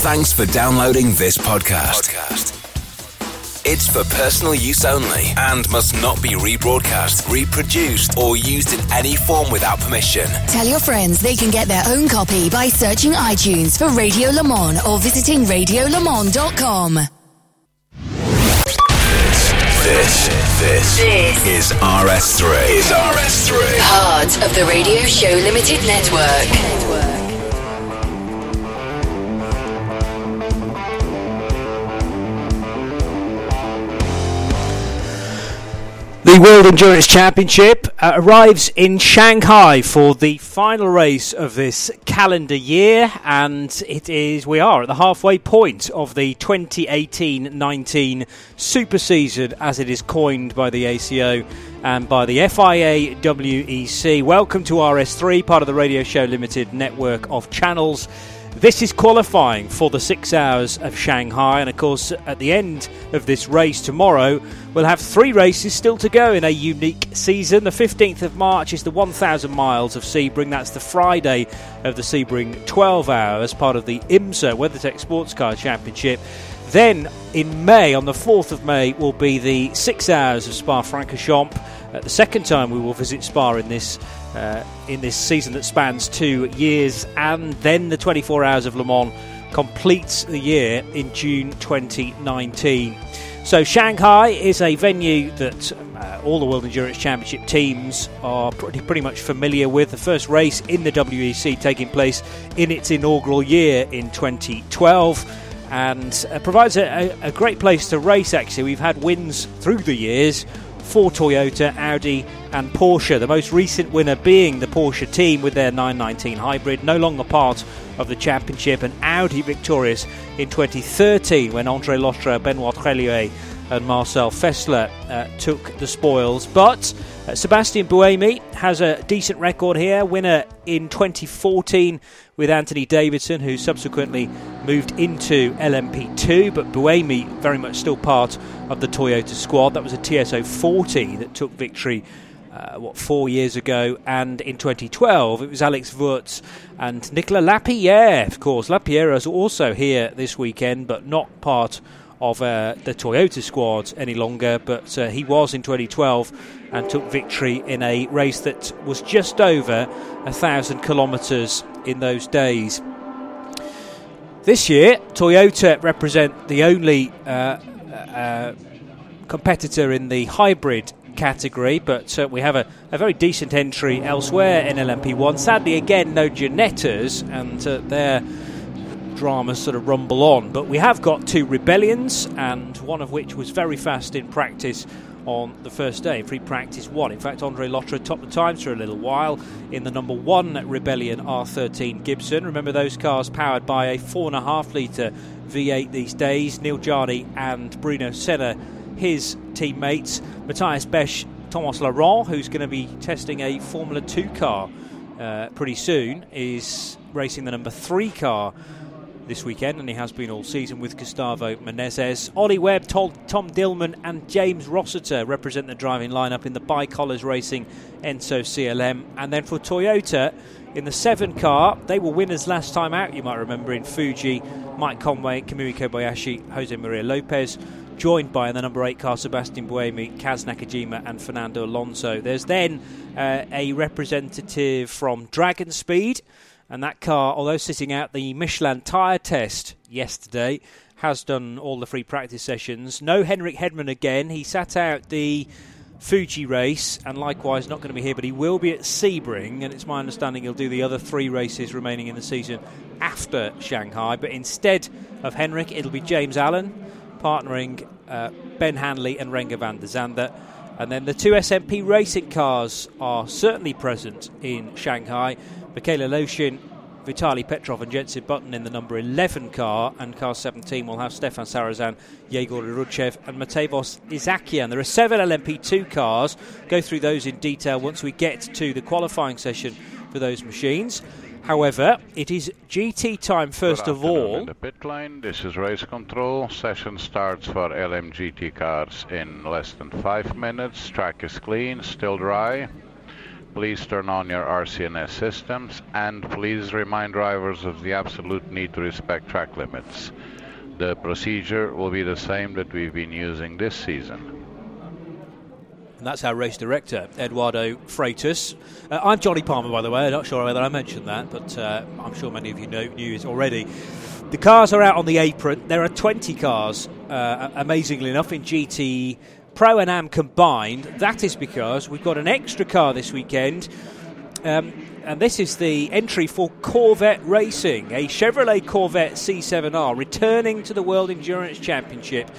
Thanks for downloading this podcast. It's for personal use only and must not be rebroadcast, reproduced, or used in any form without permission. Tell your friends they can get their own copy by searching iTunes for Radio Le Mans or visiting radiolemans.com. This, this, This is RS3. Is RS3. Part of the Radio Show Limited Network. The World Endurance Championship uh, arrives in Shanghai for the final race of this calendar year, and it is we are at the halfway point of the 2018-19 super season, as it is coined by the ACO and by the FIA WEC. Welcome to RS3, part of the Radio Show Limited network of channels. This is qualifying for the six hours of Shanghai, and of course, at the end of this race tomorrow, we'll have three races still to go in a unique season. The 15th of March is the 1,000 miles of Sebring, that's the Friday of the Sebring 12 hours, part of the IMSA WeatherTech Sports Car Championship. Then in May, on the 4th of May, will be the six hours of Spa Francorchamps. The second time we will visit Spa in this uh, in this season that spans two years, and then the 24 hours of Le Mans completes the year in June 2019. So Shanghai is a venue that uh, all the World Endurance Championship teams are pretty, pretty much familiar with. The first race in the WEC taking place in its inaugural year in 2012 and uh, provides a, a, a great place to race actually. We've had wins through the years for Toyota, Audi, and Porsche. The most recent winner being the Porsche team with their 919 hybrid, no longer part of the championship, and Audi victorious in 2013 when Andre Lotterer, Benoit Treluyer, and Marcel Fessler uh, took the spoils. But uh, Sebastian Buemi has a decent record here, winner in 2014 with Anthony Davidson, who subsequently moved into LMP2, but Buemi very much still part of the Toyota squad. That was a TS040 that took victory. Uh, what four years ago, and in 2012 it was Alex Wurz and Nicolas Lapierre. Of course, Lapierre is also here this weekend, but not part of uh, the Toyota squad any longer. But uh, he was in 2012 and took victory in a race that was just over a thousand kilometres in those days. This year, Toyota represent the only uh, uh, competitor in the hybrid category, but uh, we have a, a, very decent entry elsewhere in LMP1. Sadly, again, no Ginettas, and uh, their dramas sort of rumble on. But we have got two rebellions, and one of which was very fast in practice on the first day, free practice one. In fact, Andre Lotterer topped the times for a little while in the number one Rebellion R13 Gibson. Remember those cars powered by a four and a half litre V8 these days. Neel Jani and Bruno Senna, his teammates. Mathias Beche, Thomas Laurent, who's going to be testing a Formula 2 car uh, pretty soon, is racing the number three car this weekend, and he has been all season with Gustavo Menezes. Ollie Webb, Tom, Tom Dillmann, and James Rossiter represent the driving lineup in the ByKolles Racing Enso CLM. And then for Toyota, in the seven car, they were winners last time out, you might remember, in Fuji. Mike Conway, Kamui Kobayashi, Jose Maria Lopez, joined by the number eight car Sebastian Buemi, Kaz Nakajima, and Fernando Alonso. There's then uh, a representative from DragonSpeed. And that car, although sitting out the Michelin tyre test yesterday, has done all the free practice sessions. No Henrik Hedman again. He sat out the Fuji race and likewise not going to be here, but he will be at Sebring. And it's my understanding he'll do the other three races remaining in the season after Shanghai. But instead of Henrik, it'll be James Allen partnering uh, Ben Hanley and Renger van der Zande. And then the two SMP racing cars are certainly present in Shanghai. Mikhail Aleshin, Vitali Petrov, and Jenson Button in the number 11 car, and car 17 will have Stéphane Sarrazin, Egor Orudzhev, and Matevos Isaakyan. There are seven LMP2 cars. Go through those in detail once we get to the qualifying session for those machines. However, it is GT time first Good of all. In the pit lane, this is race control. Session starts for LMGT cars in less than five minutes. Track is clean, still dry. Please turn on your RCNS systems and please remind drivers of the absolute need to respect track limits. The procedure will be the same that we've been using this season. And that's our race director, Eduardo Freitas. Uh, I'm Jonny Palmer, by the way. I'm not sure whether I mentioned that, but uh, I'm sure many of you know, news already. The cars are out on the apron. There are 20 cars, uh, amazingly enough, in GT Pro and Am combined. That is because we've got an extra car this weekend. Um, and this is the entry for Corvette Racing, a Chevrolet Corvette C7R returning to the World Endurance Championship.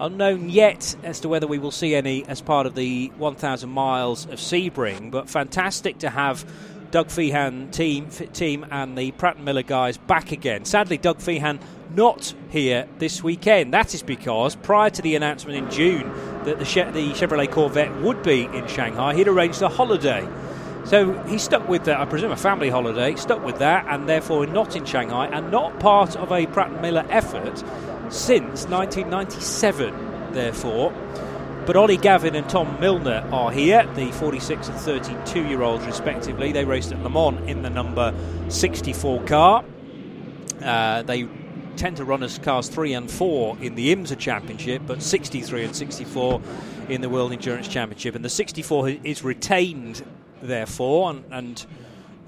Unknown yet as to whether we will see any as part of the 1,000 miles of Sebring, but fantastic to have Doug Fehan team team and the Pratt and Miller guys back again. Sadly, Doug Fehan not here this weekend. That is because prior to the announcement in June that the, the Chevrolet Corvette would be in Shanghai, he'd arranged a holiday. So he stuck with that, I presume, a family holiday, stuck with that, and therefore not in Shanghai and not part of a Pratt and Miller effort since 1997, therefore. But Ollie Gavin and Tom Milner are here, the 46 and 32 year olds respectively. They raced at Le Mans in the number 64 car. Uh, they tend to run as cars 3 and 4 in the IMSA Championship, but 63 and 64 in the World Endurance Championship. And the 64 is retained, therefore, and, and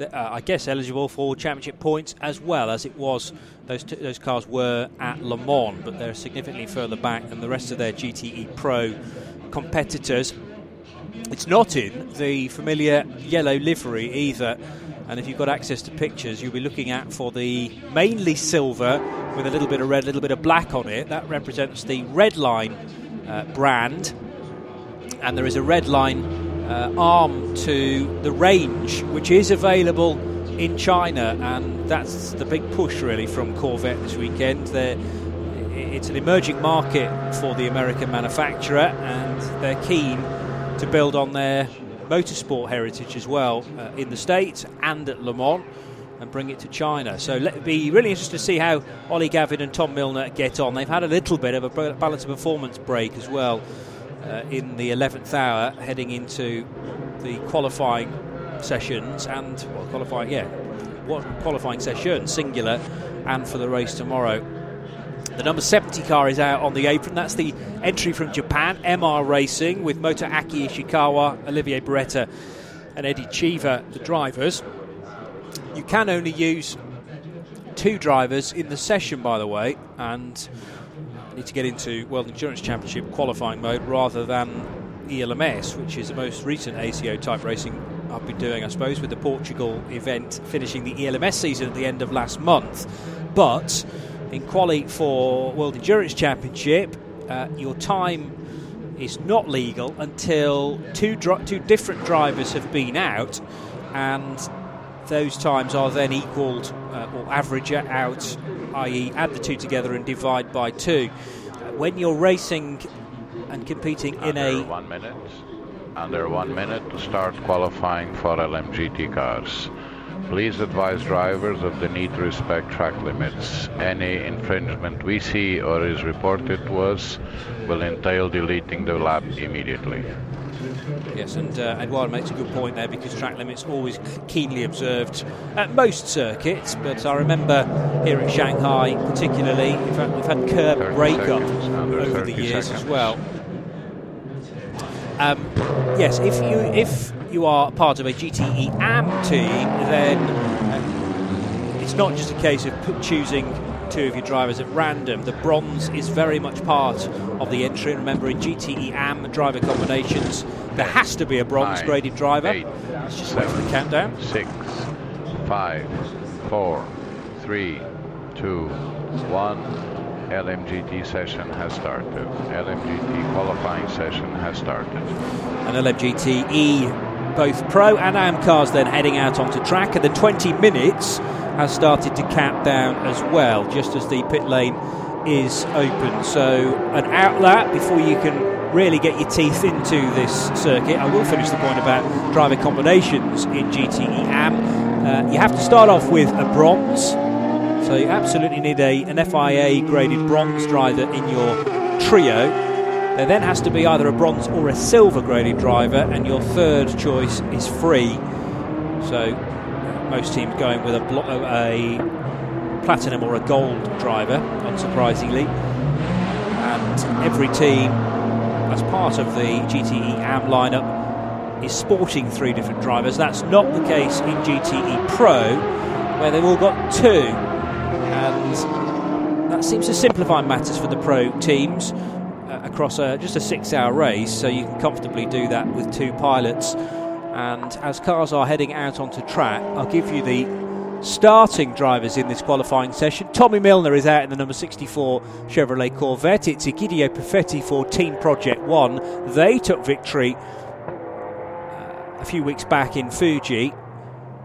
uh, I guess eligible for championship points as well as it was. Those t- those cars were at Le Mans, but they're significantly further back than the rest of their GTE Pro competitors. It's not in the familiar yellow livery either, and if you've got access to pictures, you'll be looking at for the mainly silver with a little bit of red, a little bit of black on it. That represents the Redline uh, brand, and there is a red line uh, arm to the range, which is available in China, and that's the big push really from Corvette this weekend. They're, it's an emerging market for the American manufacturer, and they're keen to build on their motorsport heritage as well uh, in the States and at Le Mans and bring it to China. So let be really interesting to see how Ollie Gavin and Tom Milner get on. They've had a little bit of a balance of performance break as well uh, in the 11th hour, heading into the qualifying sessions and well, qualifying, yeah, what qualifying session, singular, and for the race tomorrow. The number 70 car is out on the apron. That's the entry from Japan, MR Racing, with Motoaki Ishikawa, Olivier Beretta, and Eddie Cheever, the drivers. You can only use two drivers in the session, by the way, and need to get into World Endurance Championship qualifying mode rather than ELMS, which is the most recent ACO type racing I've been doing, I suppose, with the Portugal event finishing the ELMS season at the end of last month. But in quali for World Endurance Championship, uh, your time is not legal until two two different drivers have been out, and those times are then equalled uh, or average out, i.e., add the two together and divide by two. When you're racing and competing in a one minute, under one minute to start qualifying for LMGT cars. Please advise drivers of the need to respect track limits. Any infringement we see or is reported to us will entail deleting the lap immediately. Yes, and uh, Edouard makes a good point there because track limits always keenly observed at most circuits. But I remember here at Shanghai, particularly, in fact, we've had curb breakup over the years seconds. as well. Um, yes, if you if you are part of a GTE AM team, then uh, it's not just a case of choosing two of your drivers at random. The bronze is very much part of the entry. And Remember, in GTE AM driver combinations, there has to be a bronze Nine, graded driver. eight, Let's just wait for the countdown. Six, five, four, three, two, one. LMGT session has started. LMGT qualifying session has started. And LMGTE, both pro and AM cars then heading out onto track, and the 20 minutes has started to count down as well, just as the pit lane is open. So, an outlet before you can really get your teeth into this circuit. I will finish the point about driver combinations in GTE AM. Uh, you have to start off with a bronze, so you absolutely need a, an FIA graded bronze driver in your trio. There then has to be either a bronze or a silver graded driver, and your third choice is free. So most teams going with a, blo- uh, a platinum or a gold driver, unsurprisingly. And every team, as part of the GTE AM lineup, is sporting three different drivers. That's not the case in GTE Pro, where they've all got two. And that seems to simplify matters for the pro teams uh, across a, just a six hour race, so you can comfortably do that with two pilots. And as cars are heading out onto track, I'll give you the starting drivers in this qualifying session. Tommy Milner is out in the number 64 Chevrolet Corvette. It's Egidio Perfetti for Team Project One. They took victory uh, a few weeks back in Fuji,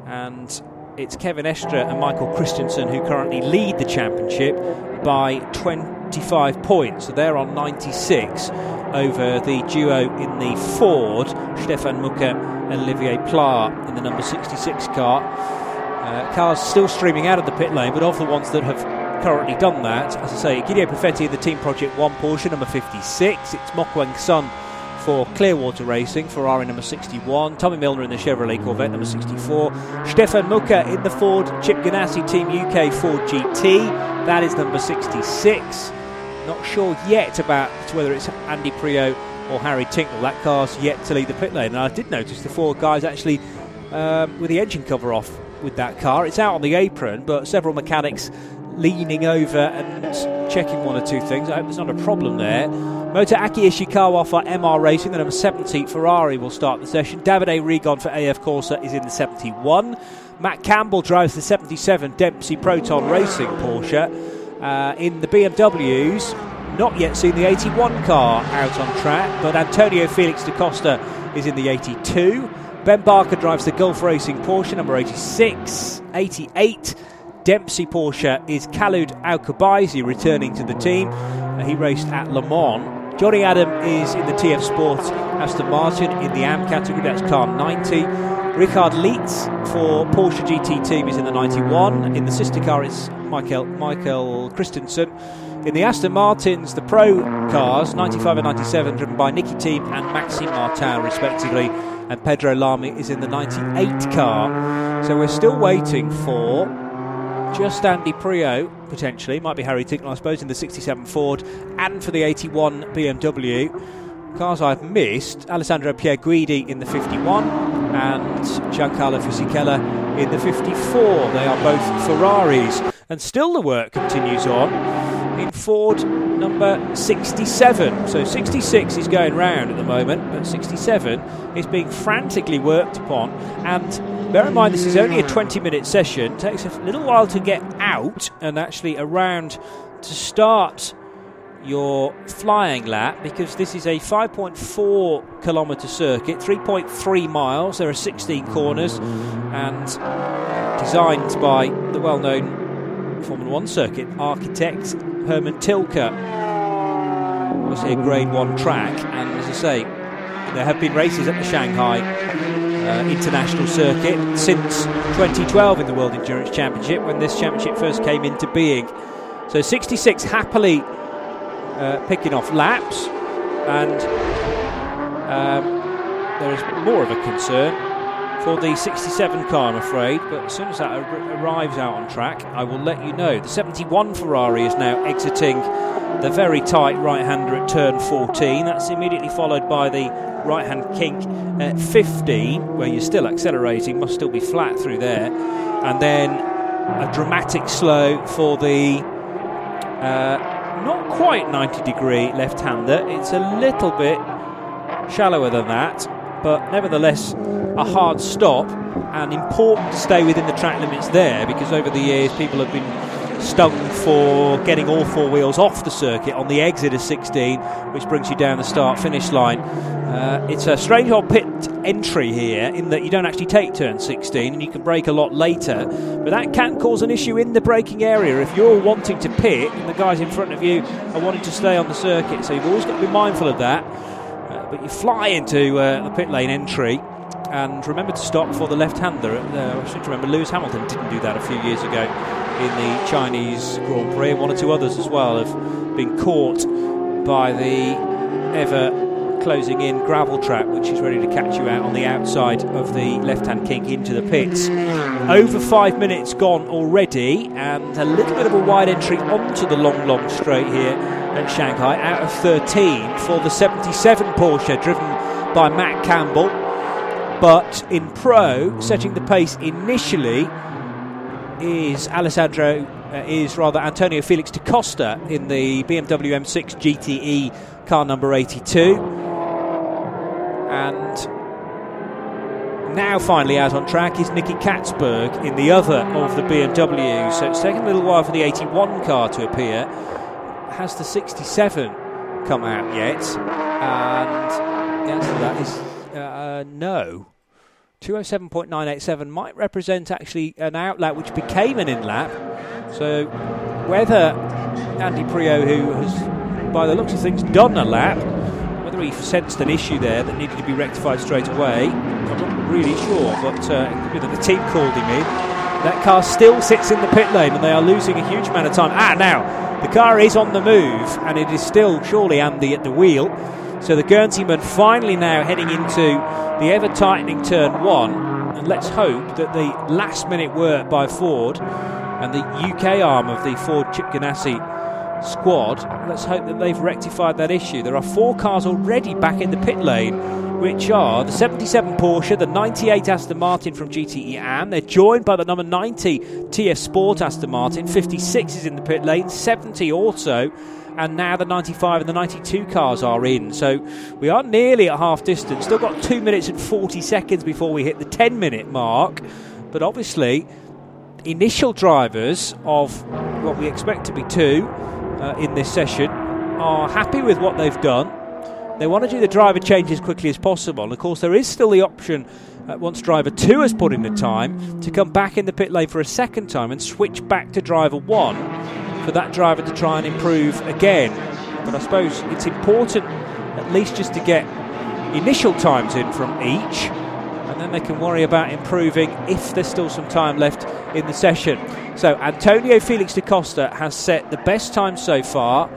and it's Kevin Estre and Michael Christensen who currently lead the championship by 25 points. So they're on 96 over the duo in the Ford, Stefan Mücke and Olivier Pla in the number 66 car. Uh, cars still streaming out of the pit lane, but of the ones that have currently done that, as I say, Gideon Perfetti in the Team Project 1 Porsche, number 56. It's Mok Weng Sun for Clearwater Racing, Ferrari number 61. Tommy Milner in the Chevrolet Corvette number 64. Stefan Mücke in the Ford Chip Ganassi Team UK Ford GT. That is number 66. Not sure yet about whether it's Andy Priaulx or Harry Tincknell. That car's yet to leave the pit lane. And I did notice the four guys actually um, with the engine cover off with that car. It's out on the apron, but several mechanics leaning over and checking one or two things. I hope there's not a problem there. Motoaki Ishikawa for MR Racing, the number 70 Ferrari will start the session. Davide Rigon for AF Corsa is in the 71. Matt Campbell drives the 77 Dempsey Proton Racing Porsche. Uh, in the BMWs, not yet seen the 81 car out on track, but Antonio Felix da Costa is in the 82. Ben Barker drives the Gulf Racing Porsche number 86. 88. Dempsey Porsche is Khaled Al Qubaisi returning to the team. Uh, he raced at Le Mans. Jonny Adam is in the TF Sports Aston Martin in the AM category, that's car 90. Richard Lietz for Porsche GT team is in the 91. In the sister car is Michael, Michael Christensen. In the Aston Martins, the Pro cars, 95 and 97, driven by Nicki Thiim and Maxime Martin, respectively. And Pedro Lamy is in the 98 car. So we're still waiting for just Andy Priaulx, potentially, might be Harry Tincknell, I suppose, in the 67 Ford, and for the 81 BMW. Cars I've missed Alessandro Pierguidi in the 51 and Giancarlo Fisichella in the 54. They are both Ferraris. And still the work continues on in Ford number 67. So 66 is going round at the moment, but 67 is being frantically worked upon. And bear in mind, this is only a 20 minute session. It takes a little while to get out and actually around to start your flying lap because this is a 5.4 kilometre circuit, 3.3 miles. There are 16 corners and designed by the well known Formula One circuit architect Hermann Tilke. Obviously, a grade one track, and as I say, there have been races at the Shanghai uh, International Circuit since 2012 in the World Endurance Championship when this championship first came into being. So 66 happily uh, picking off laps, and um, there is more of a concern for the 67 car, I'm afraid. But as soon as that ar- arrives out on track, I will let you know. The 71 Ferrari is now exiting the very tight right hander at turn 14. That's immediately followed by the right hand kink at 15, where you're still accelerating, must still be flat through there. And then a dramatic slow for the. Uh, not quite 90 degree left hander. It's a little bit shallower than that, but nevertheless a hard stop and important to stay within the track limits there because over the years people have been stung for getting all four wheels off the circuit on the exit of 16, which brings you down the start finish line. Uh, it's a strange old pit entry here in that you don't actually take turn 16 and you can brake a lot later, but that can cause an issue in the braking area if you're wanting to pit and the guys in front of you are wanting to stay on the circuit. So you've always got to be mindful of that. But you fly into uh, the pit lane entry and remember to stop for the left-hander. Uh, I to remember Lewis Hamilton didn't do that a few years ago in the Chinese Grand Prix. One or two others as well have been caught by the ever closing in gravel trap, which is ready to catch you out on the outside of the left hand kink into the pits. Over five minutes gone already, and a little bit of a wide entry onto the long, long straight here at Shanghai, out of 13 for the 77 Porsche, driven by Matt Campbell. But in pro, setting the pace initially is Alessandro, uh, is rather Antonio Felix da Costa in the BMW M6 GTE car number 82. And now finally out on track is Nicky Catsburg in the other of the BMW. So it's taken a little while for the 81 car to appear. Has the 67 come out yet? And the answer to that is uh, no. 207.987 might represent actually an outlet which became an in lap. So whether Andy Priaulx, who has, by the looks of things, done a lap, whether he sensed an issue there that needed to be rectified straight away, I'm not really sure, but uh, the team called him in. That car still sits in the pit lane and they are losing a huge amount of time. Ah, now, the car is on the move and it is still surely Andy at the wheel. So the Guernseyman finally now heading into the ever tightening turn one. And let's hope that the last minute work by Ford and the UK arm of the Ford Chip Ganassi squad. Let's hope that they've rectified that issue. There are four cars already back in the pit lane, which are the 77 Porsche, the 98 Aston Martin from GTE AM. They're joined by the number 90 TS Sport Aston Martin. 56 is in the pit lane, 70 also. And now the 95 and the 92 cars are in. So we are nearly at half distance. Still got 2 minutes and 40 seconds before we hit the 10 minute mark. But obviously, initial drivers of what we expect to be two uh, in this session are happy with what they've done. They want to do the driver change as quickly as possible. And of course, there is still the option uh, once driver two has put in the time to come back in the pit lane for a second time and switch back to driver one for that driver to try and improve again. But I suppose it's important at least just to get initial times in from each and then they can worry about improving if there's still some time left in the session. So Antonio Felix da Costa has set the best time so far,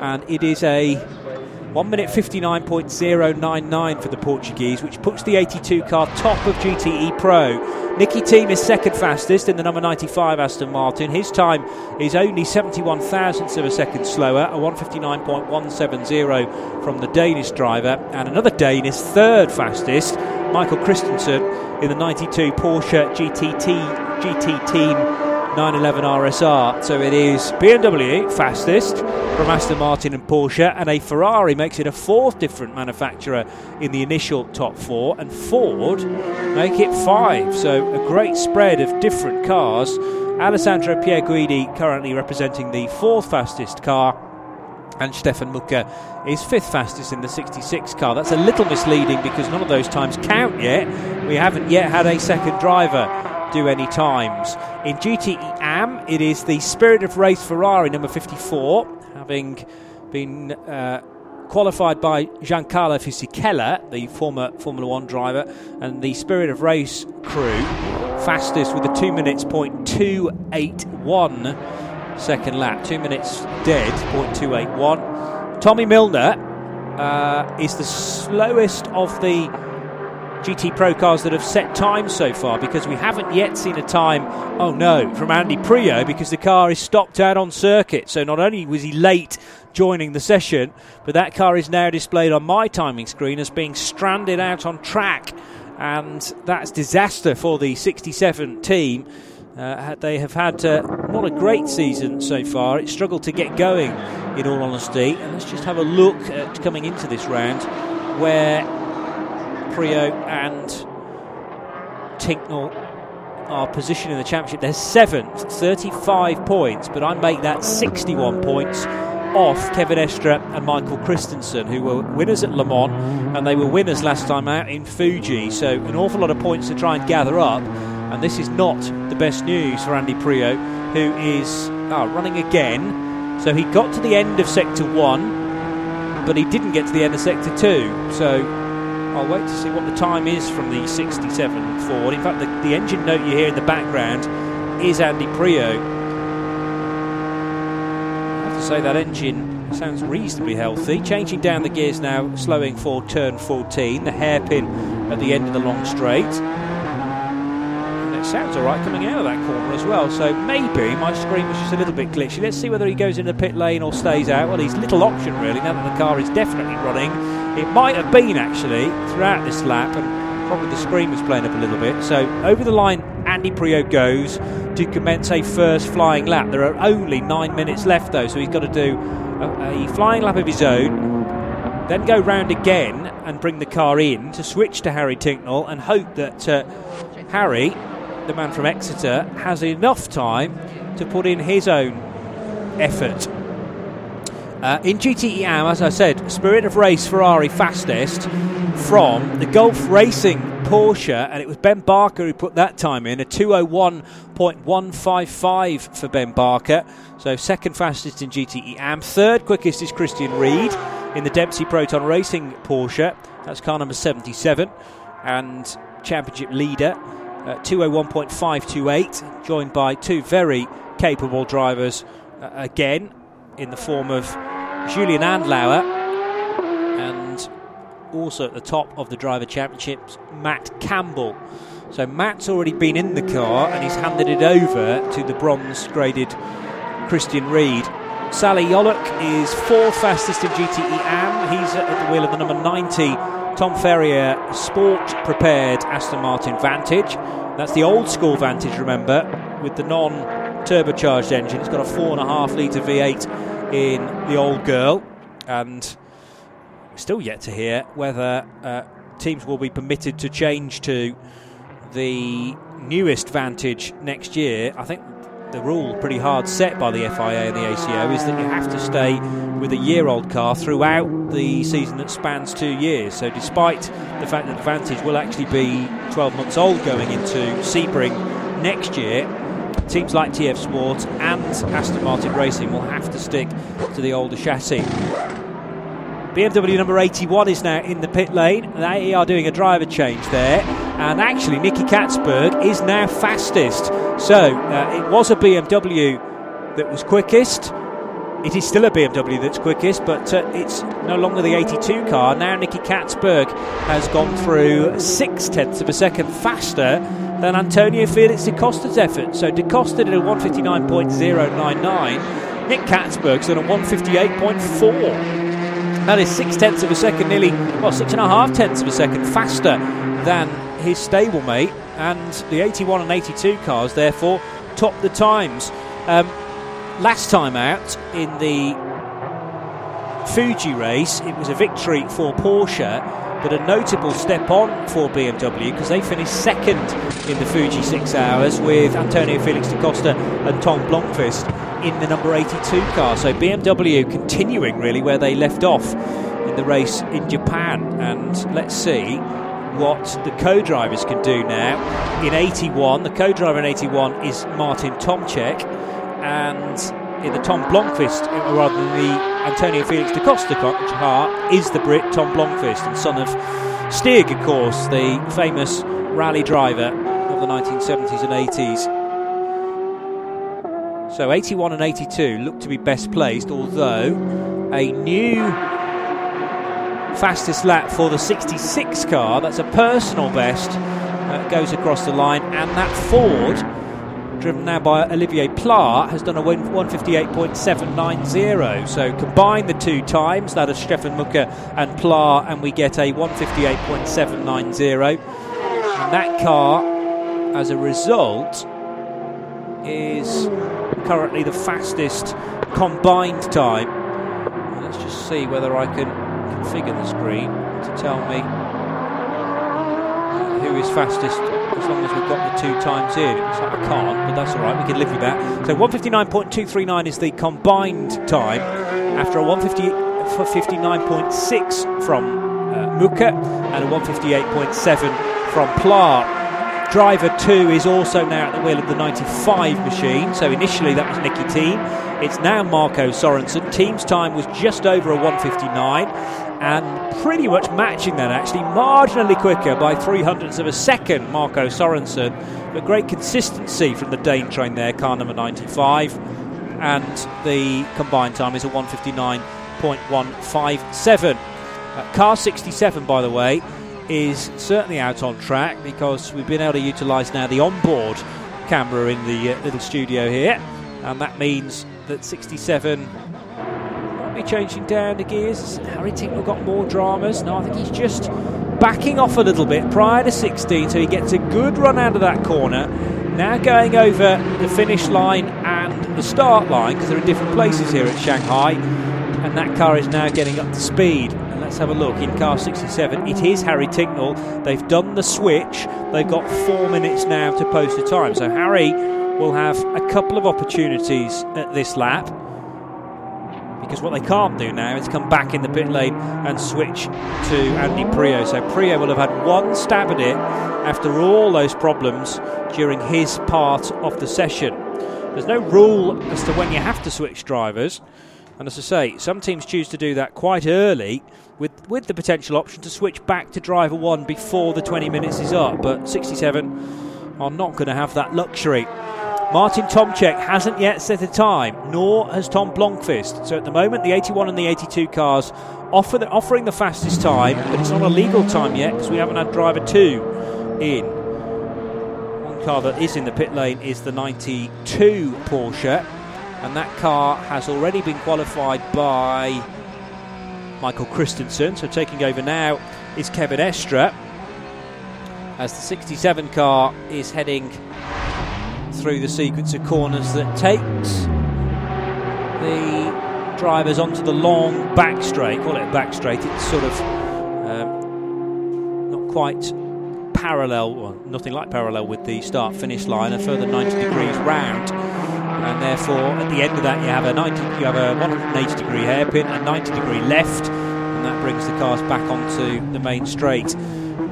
and it is a 1 minute 59.099 for the Portuguese, which puts the 82 car top of GTE Pro. Nicki Thiim is second fastest in the number 95 Aston Martin. His time is only 71 thousandths of a second slower, a 159.170 from the Danish driver, and another Danish third fastest, Michael Christensen, in the 92 Porsche GTT GT Team 911 RSR. So it is BMW fastest from Aston Martin and Porsche, and a Ferrari makes it a fourth different manufacturer in the initial top four, and Ford make it five. So a great spread of different cars. Alessandro Pierguidi currently representing the fourth fastest car and Stefan Mücke is fifth fastest in the 66 car. That's a little misleading because none of those times count yet. We haven't yet had a second driver do any times. In GTE AM, it is the Spirit of Race Ferrari number 54, having been uh, qualified by Giancarlo Fisichella, the former Formula One driver, and the Spirit of Race crew, fastest with a 2 minutes point 281 second lap. 2 minutes dead, point 281. Tommy Milner uh, is the slowest of the GT Pro cars that have set times so far because we haven't yet seen a time, oh no, from Andy Priaulx because the car is stopped out on circuit. So not only was he late joining the session, but that car is now displayed on my timing screen as being stranded out on track. And that's disaster for the 67 team. Uh, they have had uh, not a great season so far. It struggled to get going, in all honesty. And let's just have a look at coming into this round where Priaulx and Tincknell are positioned in the championship. They're seventh, 35 points, but I make that 61 points off Kevin Estre and Michael Christensen, who were winners at Le Mans, and they were winners last time out in Fuji. So an awful lot of points to try and gather up, and this is not the best news for Andy Priaulx, who is oh, running again. So he got to the end of Sector 1, but he didn't get to the end of Sector 2. So I'll wait to see what the time is from the 67 Ford. In fact, the, the engine note you hear in the background is Andy Priaulx. I have to say that engine sounds reasonably healthy. Changing down the gears now, slowing for turn 14, the hairpin at the end of the long straight. Sounds alright coming out of that corner as well, so maybe my screen was just a little bit glitchy. Let's see whether he goes into the pit lane or stays out. Well, he's little option really now that the car is definitely running. It might have been actually throughout this lap, and probably the screen was playing up a little bit. So over the line, Andy Priaulx goes to commence a first flying lap. There are only nine minutes left though, so he's got to do a, a flying lap of his own, then go round again and bring the car in to switch to Harry Tincknell and hope that uh, Harry, the man from Exeter, has enough time to put in his own effort. Uh, in GTE AM, as I said, Spirit of Race Ferrari fastest from the Gulf Racing Porsche, and it was Ben Barker who put that time in a 201.155 for Ben Barker. So, second fastest in GTE AM. Third quickest is Christian Ried in the Dempsey Proton Racing Porsche. That's car number 77. And championship leader, uh, 201.528, joined by two very capable drivers uh, again in the form of Julien Andlauer and also at the top of the driver championships, Matt Campbell. So Matt's already been in the car and he's handed it over to the bronze graded Christian Ried. Salih Yoluç is fourth fastest in GTE AM. He's at the wheel of the number 90 Tom Ferrier Sport prepared Aston Martin Vantage. That's the old school Vantage, remember, with the non turbocharged engine. It's got a 4.5 litre V8 in the old girl. And still yet to hear whether uh, teams will be permitted to change to the newest Vantage next year. I think the rule pretty hard set by the FIA and the ACO is that you have to stay with a year old car throughout the season that spans two years. So, despite the fact that the Vantage will actually be 12 months old going into Sebring next year, teams like TF Sport and Aston Martin Racing will have to stick to the older chassis. BMW number 81 is now in the pit lane. They are doing a driver change there. And actually, Nicky Catsburg is now fastest. So uh, it was a BMW that was quickest. It is still a BMW that's quickest, but uh, it's no longer the 82 car. Now Nicky Catsburg has gone through six tenths of a second faster than Antonio Felix da Costa's effort. So da Costa did a 159.099. Nick Catsburg's done a 158.4. That is six tenths of a second, nearly, well, six and a half tenths of a second faster than his stablemate. And the 81 and 82 cars, therefore, top the times. Um, last time out in the Fuji race, it was a victory for Porsche, but a notable step on for BMW because they finished second in the Fuji six hours with Antonio Felix da Costa and Tom Blomqvist in the number 82 car. So BMW continuing really where they left off in the race in Japan. And let's see what the co-drivers can do now. In 81, the co-driver in 81 is Martin Tomczyk, and in the Tom Blomqvist, uh, rather than the Antonio Felix da Costa car, is the Brit Tom Blomqvist, and son of Stig, of course, the famous rally driver of the 1970s and 80s. So 81 and 82 look to be best placed, although a new fastest lap for the 66 car, that's a personal best, goes across the line, and that Ford, driven now by Olivier Pla, has done a 158.790. So combine the two times, that is Stefan Mücke and Pla, and we get a 158.790. And that car, as a result, is currently the fastest combined time. Let's just see whether I can configure the screen to tell me who is fastest as long as we've got the two times in. It looks like I can't, but that's all right. We can live with that. So 159.239 is the combined time after a 159.6 from uh, Mücke and a 158.7 from Pla. Driver 2 is also now at the wheel of the 95 machine. So initially that was Nicki Thiim. It's now Marco Sorensen. Thiim's time was just over a 159 and pretty much matching that actually, marginally quicker by three hundredths of a second, Marco Sorensen. But great consistency from the Dane train there, car number 95. and the combined time is a 159.157. Uh, car 67, by the way, is certainly out on track because we've been able to utilise now the onboard camera in the uh, little studio here, and that means that 67 might be changing down the gears. Harry Tincknell got more dramas. No, I think he's just backing off a little bit prior to 16, so he gets a good run out of that corner. Now going over the finish line and the start line because they're in different places here at Shanghai, and that car is now getting up to speed. Let's have a look in car 67. It is Harry Tincknell. They've done the switch. They've got four minutes now to post a time. So Harry will have a couple of opportunities at this lap because what they can't do now is come back in the pit lane and switch to Andy Priaulx. So Priaulx will have had one stab at it after all those problems during his part of the session. There's no rule as to when you have to switch drivers. And as I say, some teams choose to do that quite early with, with the potential option to switch back to driver one before the 20 minutes is up. But 67 are not going to have that luxury. Martin Tomczyk hasn't yet set a time, nor has Tom Blomqvist. So at the moment, the 81 and the 82 cars offer the, offering the fastest time, but it's not a legal time yet because we haven't had driver two in. One car that is in the pit lane is the 92 Porsche, and that car has already been qualified by Michael Christensen. So taking over now is Kevin Estre as the 67 car is heading through the sequence of corners that takes the drivers onto the long back straight. Call it a back straight. It's sort of um, not quite parallel, well, nothing like parallel with the start finish line. A further 90 degrees round, and therefore at the end of that you have a 90, you have a 180 degree hairpin, a 90 degree left, and that brings the cars back onto the main straight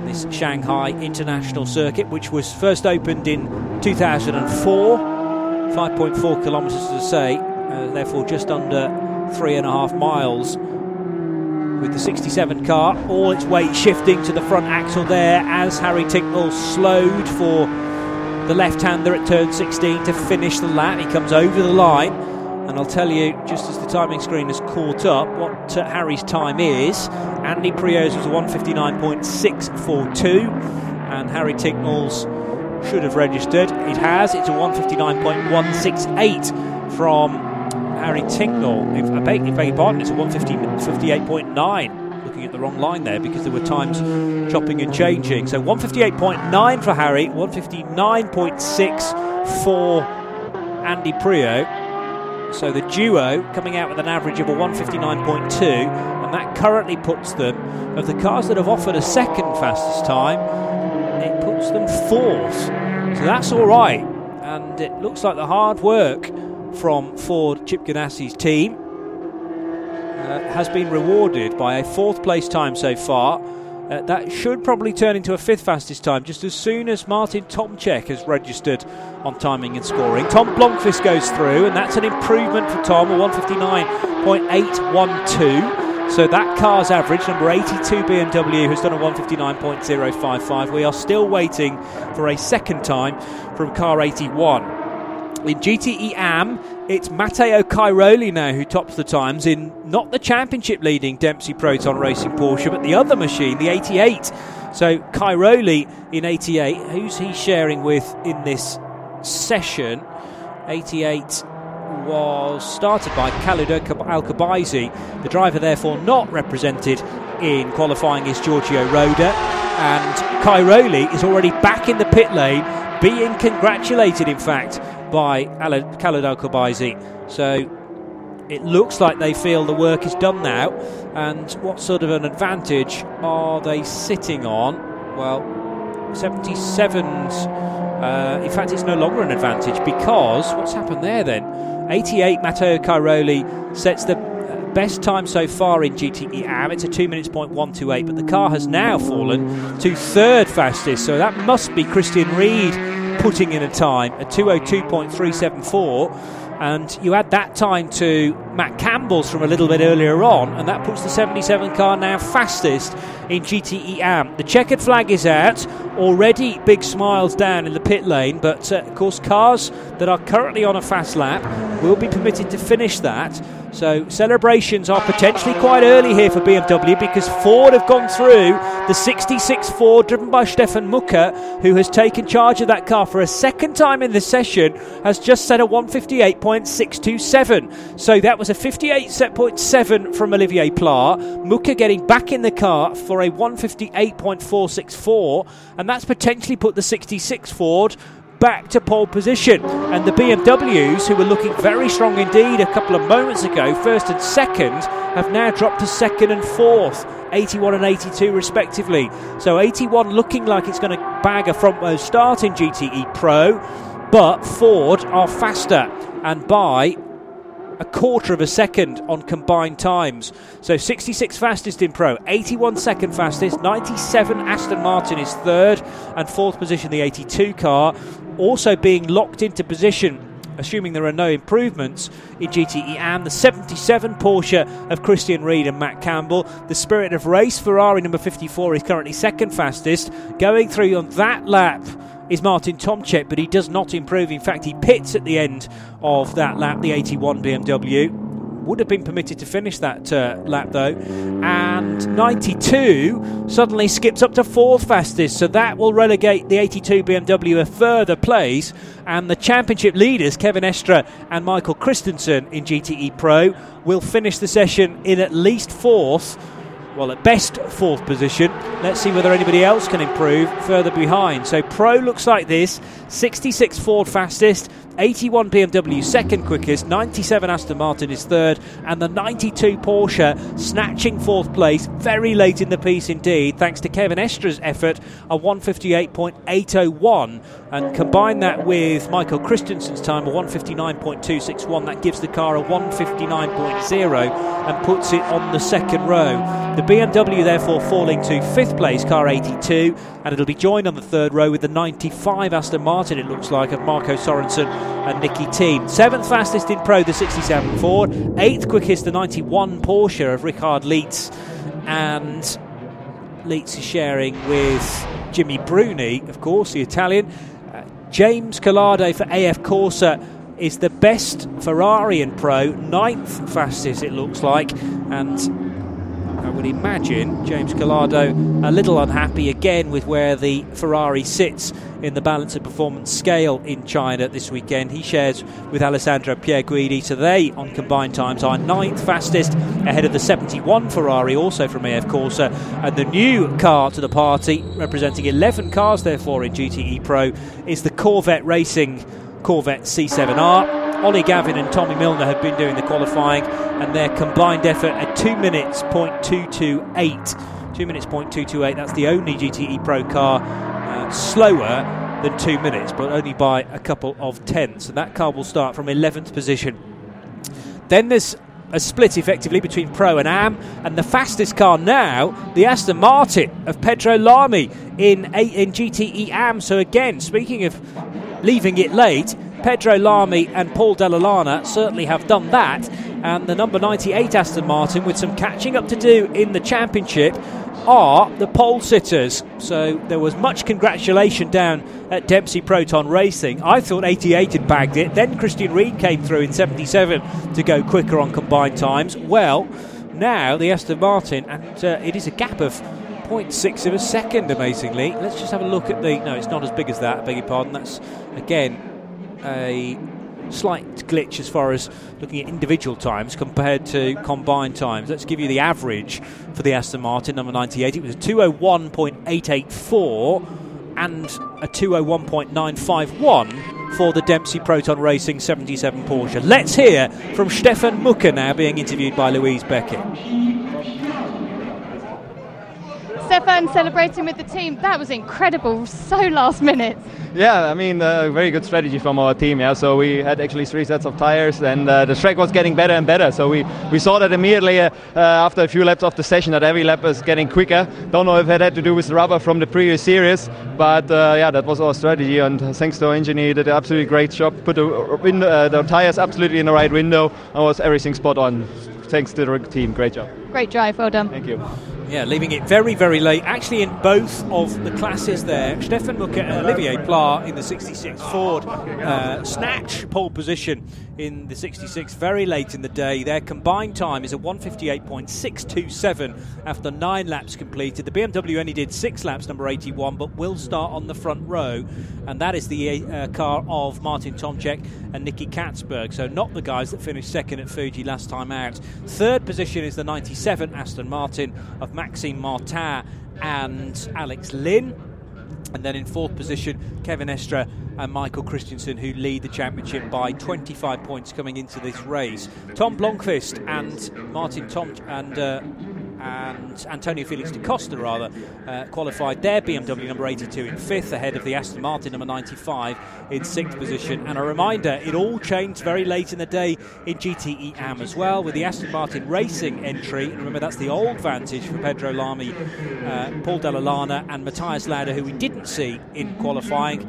this Shanghai International Circuit, which was first opened in 2004, 5.4 kilometres to say, uh, therefore just under three and a half miles. With the 67 car, all its weight shifting to the front axle there as Harry Tincknell slowed for the left hander at turn 16 to finish the lap. He comes over the line, and I'll tell you, just as the timing screen has caught up, what uh, Harry's time is. Andy Priaulx's was 159.642, and Harry Tincknell's should have registered. It has. It's a 159.168 from Harry Tincknell. If I beg your pardon, it's a 158.9. Looking at the wrong line there because there were times chopping and changing. So 158.9 for Harry, 159.6 for Andy Priaulx. So the duo coming out with an average of a 159.2, and that currently puts them, of the cars that have offered a second fastest time, it puts them fourth. So that's all right. And it looks like the hard work from Ford Chip Ganassi's team uh, has been rewarded by a fourth place time so far. Uh, that should probably turn into a fifth fastest time just as soon as Martin Tomczyk has registered on timing and scoring. Tom Blomqvist goes through, and that's an improvement for Tom, a 159.812. So that car's average, number 82 BMW, has done a 159.055. We are still waiting for a second time from car 81. In GTE AM, it's Matteo Cairoli now who tops the times in not the championship leading Dempsey Proton Racing Porsche, but the other machine, the 88. So Cairoli in 88, who's he sharing with in this session? 88 was started by Khaled Al Qubaisi. The driver, therefore, not represented in qualifying is Giorgio Roda. And Cairoli is already back in the pit lane, being congratulated, in fact, by Khaled Al Qubaisi. So it looks like they feel the work is done now. And what sort of an advantage are they sitting on? Well, 77's. Uh, in fact, it's no longer an advantage because what's happened there then? 88 Matteo Cairoli sets the best time so far in GTE AM. It's a 2 minutes point 128, but the car has now fallen to third fastest. So that must be Christian Ried putting in a time, a 202.374. And you add that time to Matt Campbell's from a little bit earlier on, and that puts the 77 car now fastest in GTE AM. The checkered flag is out. Already big smiles down in the pit lane, but uh, of course, cars that are currently on a fast lap will be permitted to finish that. So celebrations are potentially quite early here for BMW because Ford have gone through the 66 Ford driven by Stefan Mücke, who has taken charge of that car for a second time in the session, has just set a 158.627. So that was a 58.7 from Olivier Pla. Mücke getting back in the car for a 158.464, and that's potentially put the 66 Ford back to pole position. And the BMWs, who were looking very strong indeed a couple of moments ago, first and second, have now dropped to second and fourth. 81 and 82 respectively. So 81 looking like it's going to bag a front row start in GTE Pro, but Ford are faster and by a quarter of a second on combined times. So 66 fastest in Pro, 81 second fastest, 97 Aston Martin is third, and fourth position the 82 car, also being locked into position. Assuming there are no improvements in GTE and the 77 Porsche of Christian Ried and Matt Campbell. The Spirit of Race Ferrari number 54 is currently second fastest. Going through on that lap is Martin Tomczyk, but he does not improve. In fact, he pits at the end of that lap, the 81 BMW would have been permitted to finish that uh, lap though. And 92 suddenly skips up to fourth fastest, so that will relegate the 82 BMW a further place. And the championship leaders, Kevin Estre and Michael Christensen in GTE Pro, will finish the session in at least fourth well, at best, fourth position. Let's see whether anybody else can improve further behind. So, Pro looks like this 66 Ford fastest, 81 BMW second quickest, 97 Aston Martin is third, and the 92 Porsche snatching fourth place very late in the piece indeed, thanks to Kevin Estre's effort, a 158.801. And combine that with Michael Christensen's time, a 159.261, that gives the car a 159.0 and puts it on the second row. The BMW therefore falling to fifth place, car 82, and it'll be joined on the third row with the 95 Aston Martin, it looks like, of Marco Sorensen and Nicki Thiim. Seventh fastest in Pro, the 67 Ford. Eighth quickest, the 91 Porsche of Richard Lietz. And Lietz is sharing with Jimmy Bruni, of course, the Italian. James Calado for AF Corse is the best Ferrari in Pro, ninth fastest it looks like, and I would imagine James Calado a little unhappy again with where the Ferrari sits in the balance of performance scale in China this weekend. He shares with Alessandro Pierguidi. They, on combined times, are ninth fastest ahead of the 71 Ferrari, also from AF Corse. And the new car to the party, representing 11 cars, therefore, in GTE Pro, is the Corvette Racing Corvette C7R. Ollie Gavin and Tommy Milner have been doing the qualifying, and their combined effort at 2 minutes point two two eight. 2 minutes point two two eight. That's the only GTE Pro car uh, slower than 2 minutes, but only by a couple of tenths. And that car will start from 11th position. Then there's a split effectively between Pro and Am, and the fastest car now, the Aston Martin of Pedro Lamy in in GTE Am. So again, speaking of leaving it late, Pedro Lamy and Paul Della Lana certainly have done that. And the number 98 Aston Martin, with some catching up to do in the championship, are the pole sitters. So there was much congratulation down at Dempsey Proton Racing. I thought 88 had bagged it. Then Christian Ried came through in 77 to go quicker on combined times. Well, now the Aston Martin, and uh, it is a gap of 0.6 of a second, amazingly. Let's just have a look at the. No, it's not as big as that, I beg your pardon. That's, again, a slight glitch as far as looking at individual times compared to combined times. Let's give you the average for the Aston Martin number 98. It was a 201.884 and a 201.951 for the Dempsey Proton Racing 77 Porsche. Let's hear from Stefan Mücke now being interviewed by Louise Beckett. Stefan celebrating with the team. That was incredible. So last minute. Yeah, I mean, uh, very good strategy from our team. Yeah, so we had actually three sets of tires, and uh, the track was getting better and better. So we, we saw that immediately uh, after a few laps of the session that every lap is getting quicker. Don't know if it had to do with the rubber from the previous series, but uh, yeah, that was our strategy. And thanks to our engineer, did an absolutely great job. Put the, window, uh, the tires absolutely in the right window, and was everything spot on. Thanks to the team. Great job. Great drive. Well done. Thank you. Yeah, leaving it very, very late. Actually, in both of the classes there, Stefan Mücke and Olivier Pla in the 66 Ford uh, snatch pole position in the 66 very late in the day. Their combined time is a 158.627 after nine laps completed. The BMW only did six laps, number 81, but will start on the front row, and that is the uh, car of Martin Tomczyk and Nicky Catsburg. So, not the guys that finished second at Fuji last time out. Third position is the 97 Aston Martin of Maxime Martin and Alex Lynn. And then in fourth position, Kevin Estre and Michael Christensen, who lead the championship by 25 points coming into this race. Tom Blomqvist and Martin Tom and uh, and Antonio Felix da Costa rather uh, qualified their BMW number 82 in fifth, ahead of the Aston Martin number 95 in sixth position. And a reminder, it all changed very late in the day in GTE AM as well, with the Aston Martin Racing entry. And remember, that's the old Vantage for Pedro Lamy, uh, Paul Della Lana, and Mathias Lauda, who we didn't see in qualifying.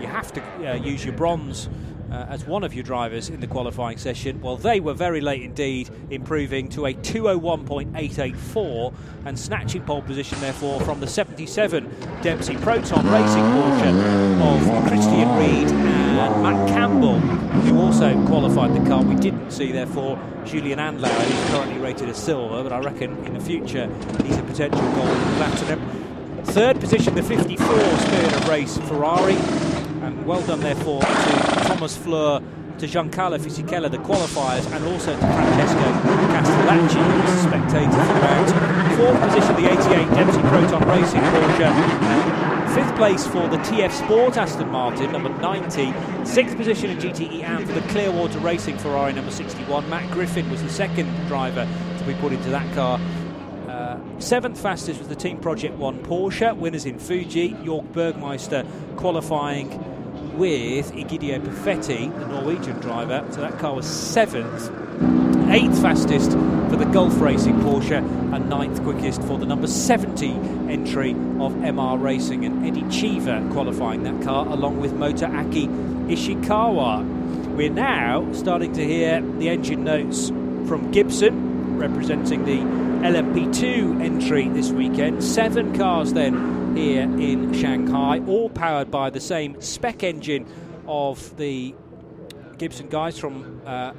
You have to uh, use your bronze uh, as one of your drivers in the qualifying session. Well, they were very late indeed, improving to a 201.884 and snatching pole position, therefore, from the 77 Dempsey Proton Racing Porsche of Christian Ried and Matt Campbell, who also qualified the car. We didn't see, therefore, Julien Andlauer, who's currently rated as silver, but I reckon in the future he's a potential gold platinum. Third position, the 54 Spirit of Race Ferrari and well done, therefore, to Thomas Flohr, to Giancarlo Fisichella, the qualifiers, and also to Francesco Castellacci, who was a spectator throughout. Fourth position, the 88 Dempsey Proton Racing Porsche. Fifth place for the TF Sport Aston Martin, number 90. Sixth position in GTE AM for the Clearwater Racing Ferrari, number 61. Matt Griffin was the second driver to be put into that car. Uh, seventh fastest was the Team Project One Porsche, winners in Fuji. Jörg Bergmeister qualifying with Egidio Perfetti, the Norwegian driver. So that car was seventh. Eighth fastest for the Gulf Racing Porsche, and ninth quickest for the number 70 entry of MR Racing. And Eddie Cheever qualifying that car along with Motoaki Ishikawa. We're now starting to hear the engine notes from Gibson, representing the LMP2 entry this weekend. Seven cars then here in Shanghai, all powered by the same spec engine of the Gibson guys from uh,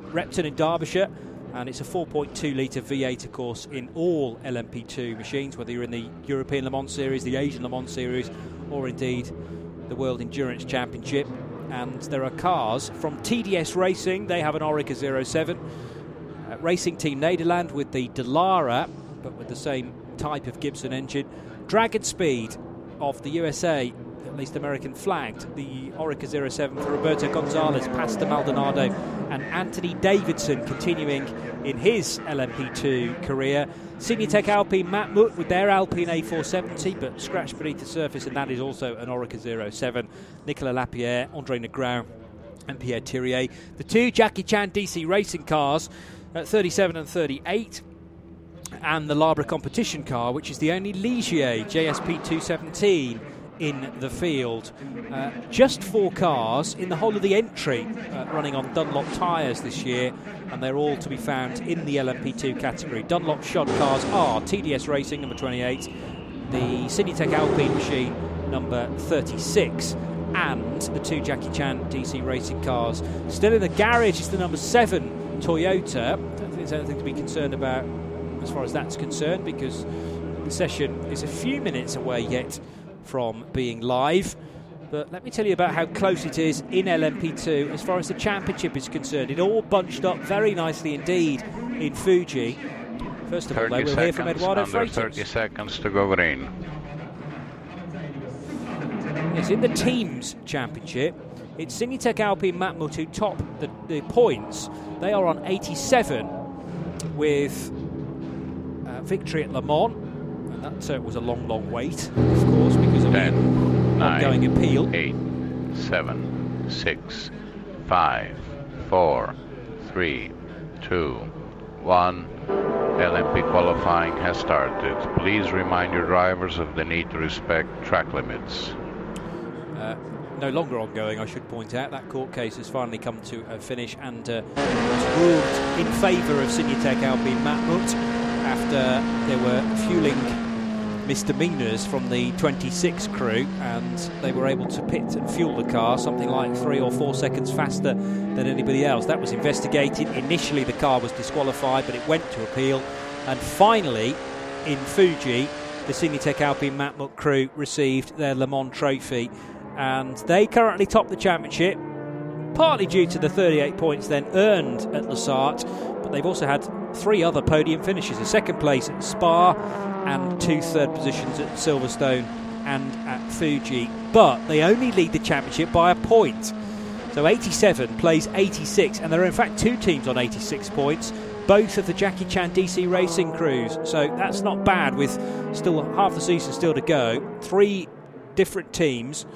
Repton in Derbyshire. And it's a 4.2 litre V8, of course, in all LMP2 machines, whether you're in the European Le Mans Series, the Asian Le Mans Series, or indeed the World Endurance Championship. And there are cars from TDS Racing, they have an Oreca 07. Uh, Racing Team Nederland with the Dallara, but with the same type of Gibson engine. DragonSpeed of the USA, at least American flagged, the Oreca 07 for Roberto Gonzalez, Pastor Maldonado, and Anthony Davidson continuing in his LMP2 career. Signatech Alpine Matt Matmut with their Alpine A470, but scratched beneath the surface, and that is also an Oreca 07. Nicolas Lapierre, Andre Negrão, and Pierre Thiriet. The two Jackie Chan DC racing cars at 37 and 38 and the Larbre competition car, which is the only Ligier JSP 217 in the field. Uh, just four cars in the whole of the entry uh, running on Dunlop tyres this year, and they're all to be found in the LMP2 category. Dunlop shod cars are TDS Racing number 28, the Signatech Alpine machine number 36, and the two Jackie Chan DC racing cars. Still in the garage is the number 7 Toyota. I don't think there's anything to be concerned about as far as that's concerned because the session is a few minutes away yet from being live. But let me tell you about how close it is in LMP2 as far as the championship is concerned. It all bunched up very nicely indeed in Fuji. First of all, though, we'll hear from Eduardo under 30 seconds to go green. Yes, in the teams championship, it's Signatech Alpine Matmut who top the, the points. They are on 87 with victory at Le Mans. And that uh, was a long, long wait, of course, because of the nine, ongoing appeal. eight, seven, six, five, four, three, two, one. LMP qualifying has started. Please remind your drivers of the need to respect track limits. Uh, no longer ongoing, I should point out. That court case has finally come to a finish and uh, was ruled in favour of Signatech Alpine Matmut after there were fueling misdemeanours from the 26 crew and they were able to pit and fuel the car something like three or four seconds faster than anybody else. That was investigated. Initially, the car was disqualified, but it went to appeal. And finally, in Fuji, the Signatech Alpine Matmut crew received their Le Mans trophy and they currently top the championship, partly due to the 38 points then earned at La Sarthe, but they've also had three other podium finishes a second place at Spa and two third positions at Silverstone and at Fuji. But they only lead the championship by a point. So 87 plays 86, and there are in fact two teams on 86 points, both of the Jackie Chan DC Racing crews. So that's not bad with still half the season still to go. Three different teams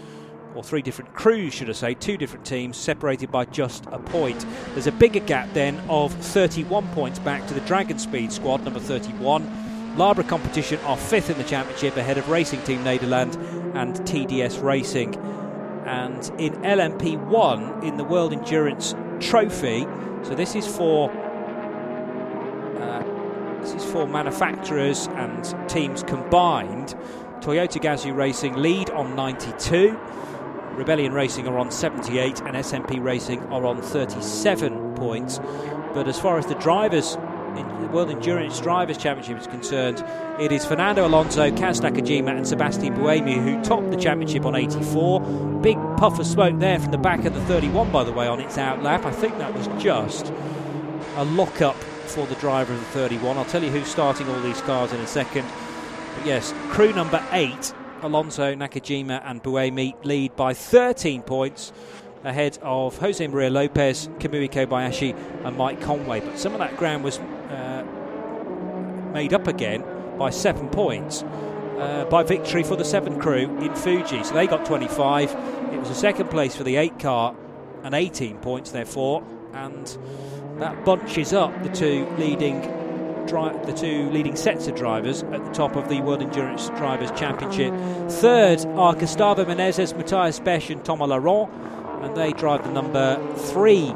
or three different crews, should I say, two different teams separated by just a point. There's a bigger gap then of 31 points back to the DragonSpeed squad, number 31. Larbre competition are fifth in the championship ahead of Racing Team Nederland and TDS Racing. And in LMP1, in the World Endurance Trophy, so this is for uh, this is for manufacturers and teams combined. Toyota Gazoo Racing lead on 92. Rebellion Racing are on 78 and SMP Racing are on 37 points. But as far as the drivers in the World Endurance Drivers' Championship is concerned, it is Fernando Alonso, Kaz Nakajima, and Sebastian Buemi who topped the championship on 84. Big puff of smoke there from the back of the 31, by the way, on its outlap. I think that was just a lock up for the driver of the 31. I'll tell you who's starting all these cars in a second. But yes, crew number eight Alonso, Nakajima, and Buemi lead by 13 points ahead of Jose Maria Lopez, Kamui Kobayashi, and Mike Conway. But some of that ground was uh, made up again by seven points uh, by victory for the seven crew in Fuji. So they got 25. It was a second place for the eight car and 18 points, therefore. And that bunches up the two leading dri- the two leading sets of drivers at the top of the World Endurance Drivers Championship. Third are Gustavo Menezes, Mathias Beche, and Thomas Laurent, and they drive the number three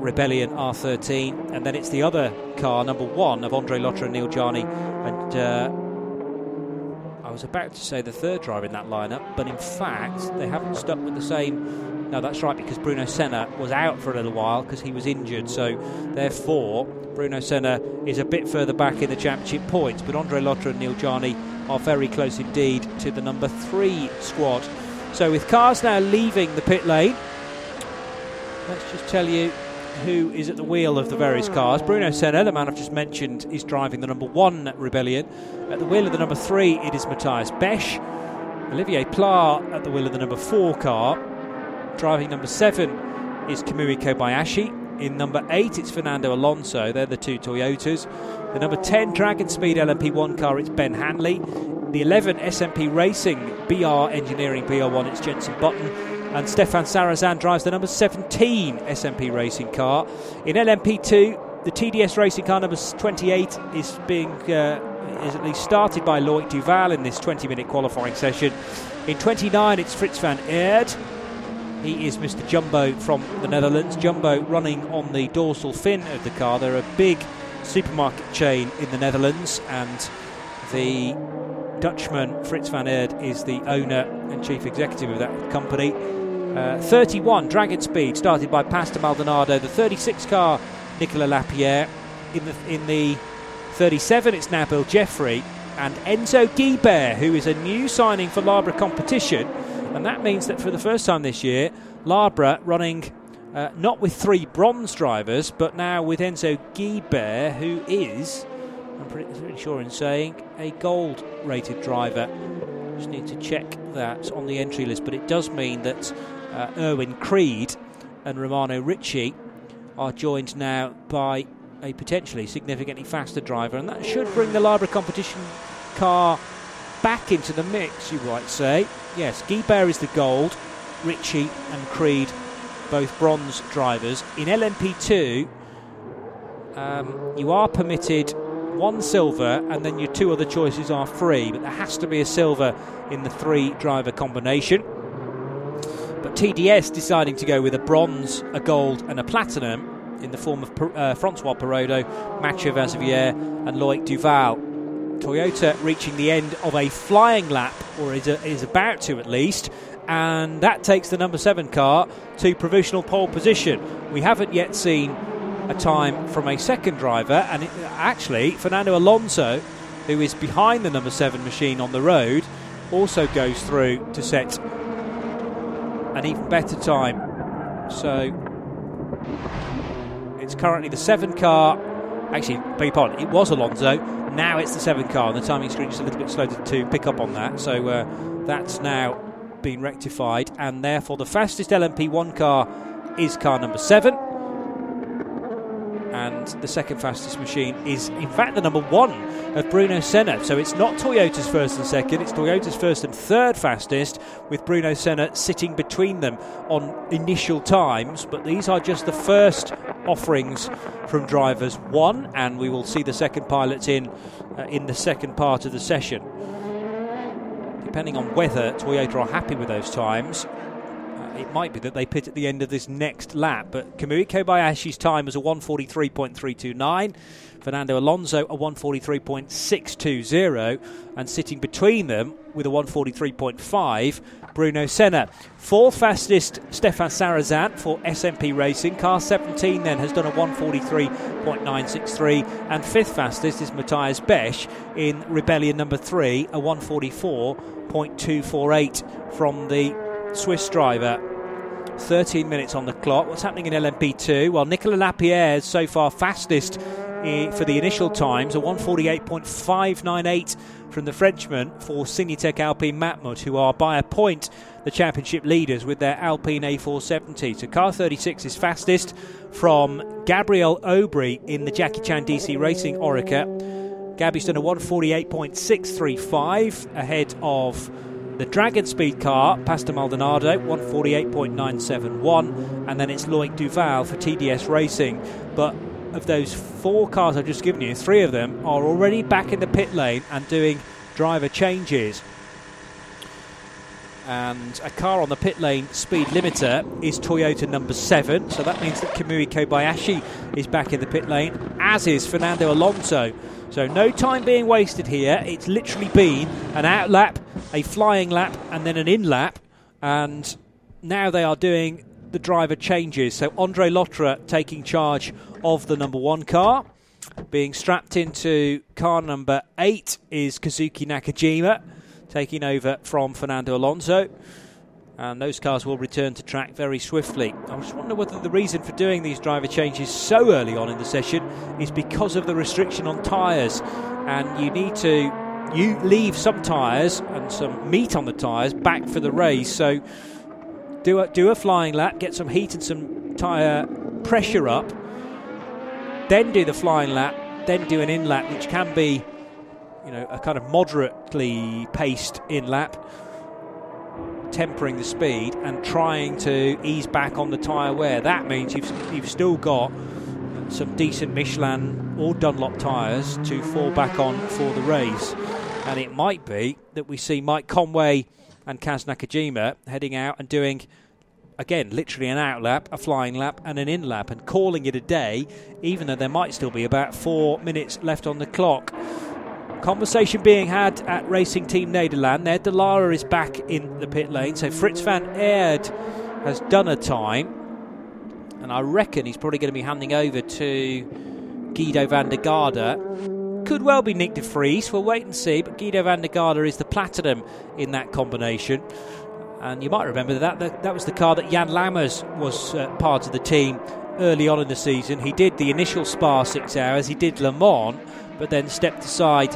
Rebellion R13, and then it's the other car, number one, of Andre Lotter and Neel Jani. And uh, I was about to say the third driver in that lineup, but in fact, they haven't stuck with the same. No, that's right, because Bruno Senna was out for a little while because he was injured. So, therefore, Bruno Senna is a bit further back in the championship points, but Andre Lotter and Neel Jani are very close indeed to the number three squad. So, with cars now leaving the pit lane, let's just tell you who is at the wheel of the various cars. Bruno Senna, the man I've just mentioned, is driving the number one Rebellion. At the wheel of the number three, it is Mathias Beche. Olivier Pla at the wheel of the number four car. Driving number seven is Kamui Kobayashi. In number eight, it's Fernando Alonso. They're the two Toyotas. The number 10 DragonSpeed LMP1 car, it's Ben Hanley. The 11 SMP Racing BR Engineering BR1, it's Jenson Button. And Stéphane Sarrazin drives the number 17 SMP Racing car. In LMP2, the TDS Racing car number 28 is being uh, is at least started by Loic Duval in this 20-minute qualifying session. In 29, it's Frits van Eerd. He is Mr. Jumbo from the Netherlands. Jumbo running on the dorsal fin of the car. They're a big supermarket chain in the Netherlands, and the Dutchman Frits van Eerd is the owner and chief executive of that company. Uh, 31 DragonSpeed started by Pastor Maldonado. The 36 car Nicolas Lapierre. In the in the 37 it's now Bill Jeffrey and Enzo Guibert, who is a new signing for Larbre competition. And that means that for the first time this year, Larbre running uh, not with three bronze drivers, but now with Enzo Guibert, who is, I'm pretty, pretty sure in saying, a gold rated driver. Just need to check that on the entry list, but it does mean that uh, Erwin Creed and Romano Ricci are joined now by a potentially significantly faster driver, and that should bring the Larbre competition car back into the mix, you might say. Yes, Guibert is the gold, Ricci and Creed both bronze drivers. In LMP2, um, you are permitted one silver, and then your two other choices are free, but there has to be a silver in the three driver combination. But TDS deciding to go with a bronze, a gold, and a platinum in the form of uh, Francois Perrodo, Mathieu Vaxivière, and Loic Duval. Toyota reaching the end of a flying lap, or is, a, is about to at least, and that takes the number seven car to provisional pole position. We haven't yet seen a time from a second driver, and it, actually, Fernando Alonso, who is behind the number seven machine on the road, also goes through to set an even better time. So it's currently the seven car. Actually, beg pardon, it was Alonso. Now it's the seven car, and the timing screen is a little bit slow to, to pick up on that. So uh, that's now been rectified, and therefore the fastest LMP1 car is car number seven. And the second fastest machine is, in fact, the number one of Bruno Senna. So it's not Toyota's first and second, it's Toyota's first and third fastest, with Bruno Senna sitting between them on initial times. But these are just the first offerings from drivers one, and we will see the second pilots in uh, in the second part of the session depending on whether Toyota are happy with those times, it might be that they pit at the end of this next lap. But Kamui Kobayashi's time was a 143.329. Fernando Alonso a 143.620 and sitting between them with a 143.5 Bruno Senna. Fourth fastest Stéphane Sarrazin for SMP Racing. Car 17 then has done a 143.963 and fifth fastest is Mathias Beche in Rebellion number 3 a 144.248 from the Swiss driver 13 minutes on the clock. What's happening in LMP2? Well, Nicolas Lapierre is so far fastest for the initial times, a 148.598 from the Frenchman for Signatech Alpine Matmut, who are by a point the championship leaders with their Alpine A470. So car 36 is fastest from Gabriel Aubry in the Jackie Chan DC Racing Oreca. Gabby's done a 148.635 ahead of the DragonSpeed car, Pastor Maldonado, 148.971, and then it's Loic Duval for TDS Racing. But of those four cars I've just given you, three of them are already back in the pit lane and doing driver changes. And a car on the pit lane speed limiter is Toyota number seven, so that means that Kamui Kobayashi is back in the pit lane, as is Fernando Alonso. So no time being wasted here. It's literally been an out lap, a flying lap, and then an in lap. And now they are doing the driver changes. So Andre Lotterer taking charge of the number one car. Being strapped into car number eight is Kazuki Nakajima, taking over from Fernando Alonso. And those cars will return to track very swiftly. I just wonder whether the reason for doing these driver changes so early on in the session is because of the restriction on tyres. And you need to you leave some tyres and some meat on the tyres back for the race. So do a, do a flying lap, get some heat and some tyre pressure up, then do the flying lap, then do an in lap, which can be, you know, a kind of moderately paced in lap, tempering the speed and trying to ease back on the tyre wear. That means you've you've still got some decent Michelin or Dunlop tyres to fall back on for the race, and it might be that we see Mike Conway and Kaz Nakajima heading out and doing again, literally an out lap, a flying lap, and an in lap, and calling it a day, even though there might still be about four minutes left on the clock. Conversation being had at Racing Team Nederland. There, Dallara is back in the pit lane, so Frits van Eerd has done a time, and I reckon he's probably going to be handing over to Giedo van der Garde. Could well be Nick de Vries. We'll wait and see, but Giedo van der Garde is the platinum in that combination. And you might remember that that, that was the car that Jan Lammers was uh, part of the team early on in the season. He did the initial Spa six hours, he did Le Mans, but then stepped aside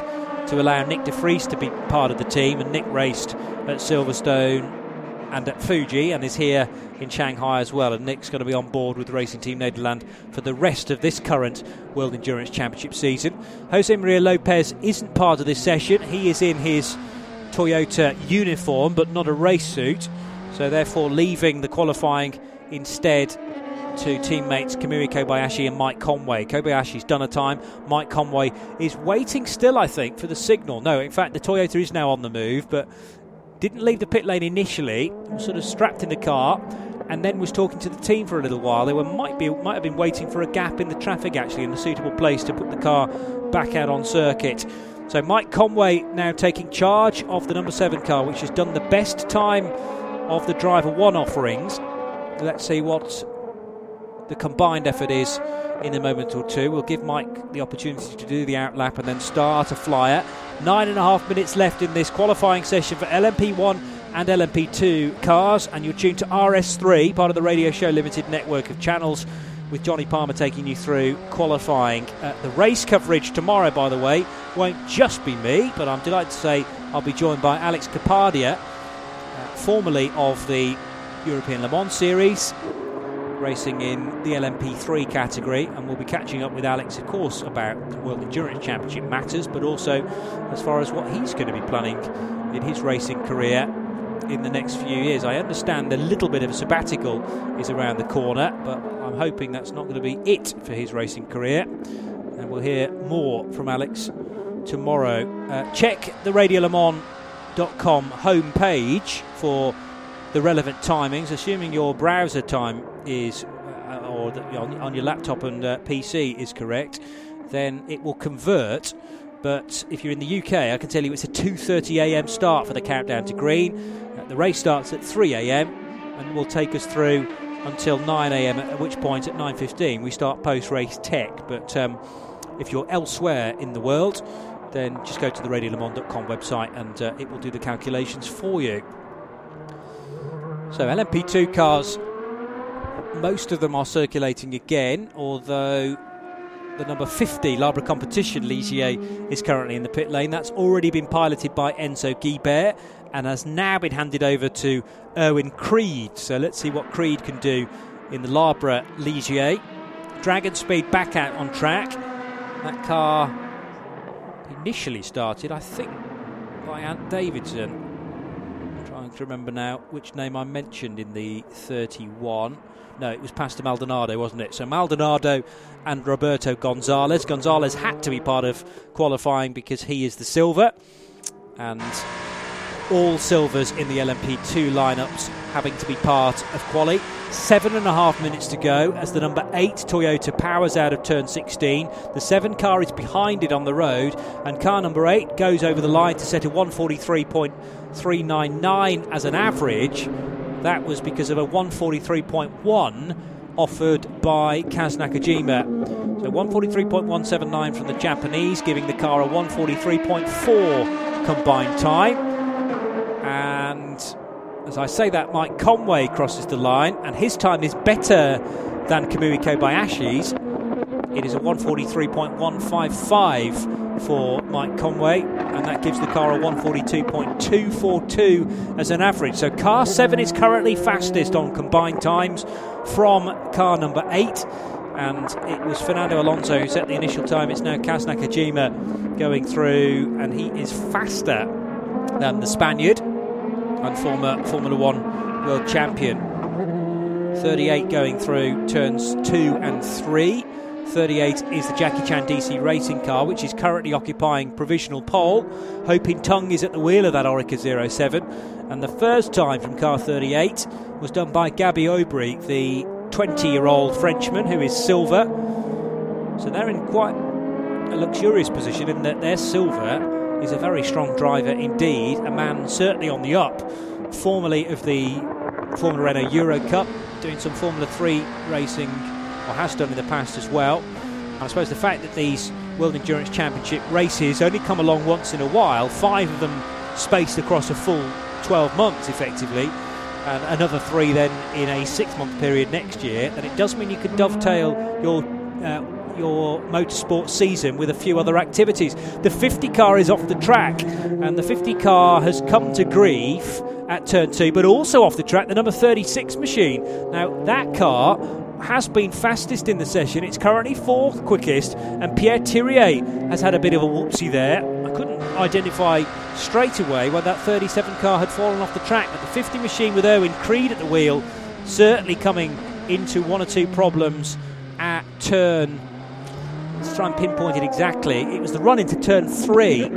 to allow Nick de Vries to be part of the team. And Nick raced at Silverstone and at Fuji, and is here in Shanghai as well. And Nick's going to be on board with Racing Team Nederland for the rest of this current World Endurance Championship season. Jose Maria Lopez isn't part of this session. He is in his Toyota uniform, but not a race suit. So therefore, leaving the qualifying instead to teammates Kamui Kobayashi and Mike Conway. Kobayashi's done a time. Mike Conway is waiting still, I think, for the signal. No, in fact, the Toyota is now on the move, but didn't leave the pit lane initially. Sort of strapped in the car, and then was talking to the team for a little while. They were might be might have been waiting for a gap in the traffic actually, in a suitable place to put the car back out on circuit. So Mike Conway now taking charge of the number seven car, which has done the best time of the driver one offerings. Let's see what the combined effort is in a moment or two. We'll give Mike the opportunity to do the outlap and then start a flyer. Nine and a half minutes left in this qualifying session for LMP1 and LMP2 cars, and you're tuned to RS3, part of the Radio Show Limited network of channels, with Jonny Palmer taking you through qualifying. Uh, the race coverage tomorrow, by the way, won't just be me, but I'm delighted to say I'll be joined by Alex Kapadia, uh, formerly of the European Le Mans Series, racing in the LMP3 category, and we'll be catching up with Alex, of course, about the World Endurance Championship matters, but also as far as what he's going to be planning in his racing career in the next few years. I understand a little bit of a sabbatical is around the corner, but I'm hoping that's not going to be it for his racing career. And we'll hear more from Alex tomorrow. Uh, check the radiolemans.com homepage for the relevant timings, assuming your browser time is uh, or on, your laptop and uh, PC is correct, then it will convert. But if you're in the UK, I can tell you it's a 2:30 a.m. start for the countdown to green. Uh, the race starts at 3 a.m. and will take us through until 9 a.m. At which point, at 9:15, we start post-race tech. But um, if you're elsewhere in the world, then just go to the radiolemans.com website and uh, it will do the calculations for you. So LMP2 cars, most of them are circulating again, although the number 50 Larbre Competition Ligier is currently in the pit lane. That's already been piloted by Enzo Guibert and has now been handed over to Erwin Creed. So let's see what Creed can do in the Larbre Ligier. DragonSpeed back out on track. That car initially started, I think, by Ant Davidson Trying to remember now which name I mentioned in the 31. No, it was Pastor Maldonado, wasn't it? So Maldonado and Roberto Gonzalez. Gonzalez had to be part of qualifying because he is the silver. And all silvers in the LMP2 lineups having to be part of quali. Seven and a half minutes to go as the number eight Toyota powers out of turn 16. The seven car is behind it on the road, and car number eight goes over the line to set a 143.399 as an average. That was because of a 143.1 offered by Kaz Nakajima. So 143.179 from the Japanese, giving the car a 143.4 combined time. And as I say that, Mike Conway crosses the line, and his time is better than Kamui Kobayashi's. It is a 143.155 for Mike Conway, and that gives the car a 142.242 as an average. So, car 7 is currently fastest on combined times from car number 8. And it was Fernando Alonso who set the initial time. It's now Kaz Nakajima going through, and he is faster than the Spaniard and former Formula One world champion. 38 going through turns 2 and 3. 38 is the Jackie Chan DC racing car, which is currently occupying provisional pole. Ho Pin Tung is at the wheel of that Oreca 07. And the first time from car 38 was done by Gabby Aubry, the 20 year old Frenchman who is silver. So they're in quite a luxurious position in that they're silver is a very strong driver indeed, a man certainly on the up, formerly of the Formula Renault Euro Cup, doing some Formula 3 racing, or has done in the past as well. And I suppose the fact that these World Endurance Championship races only come along once in a while, five of them spaced across a full 12 months effectively, and another three then in a six month period next year, then it does mean you can dovetail your uh, your motorsport season with a few other activities. The 50 car is off the track, and the 50 car has come to grief at turn two, but also off the track, the number 36 machine. Now, that car has been fastest in the session. It's currently fourth quickest, and Pierre Thiriet has had a bit of a whoopsie there. I couldn't identify straight away when that 37 car had fallen off the track, but the 50 machine with Erwin Creed at the wheel certainly coming into one or two problems at turn. Let's try and pinpoint it exactly. It was the run into turn three.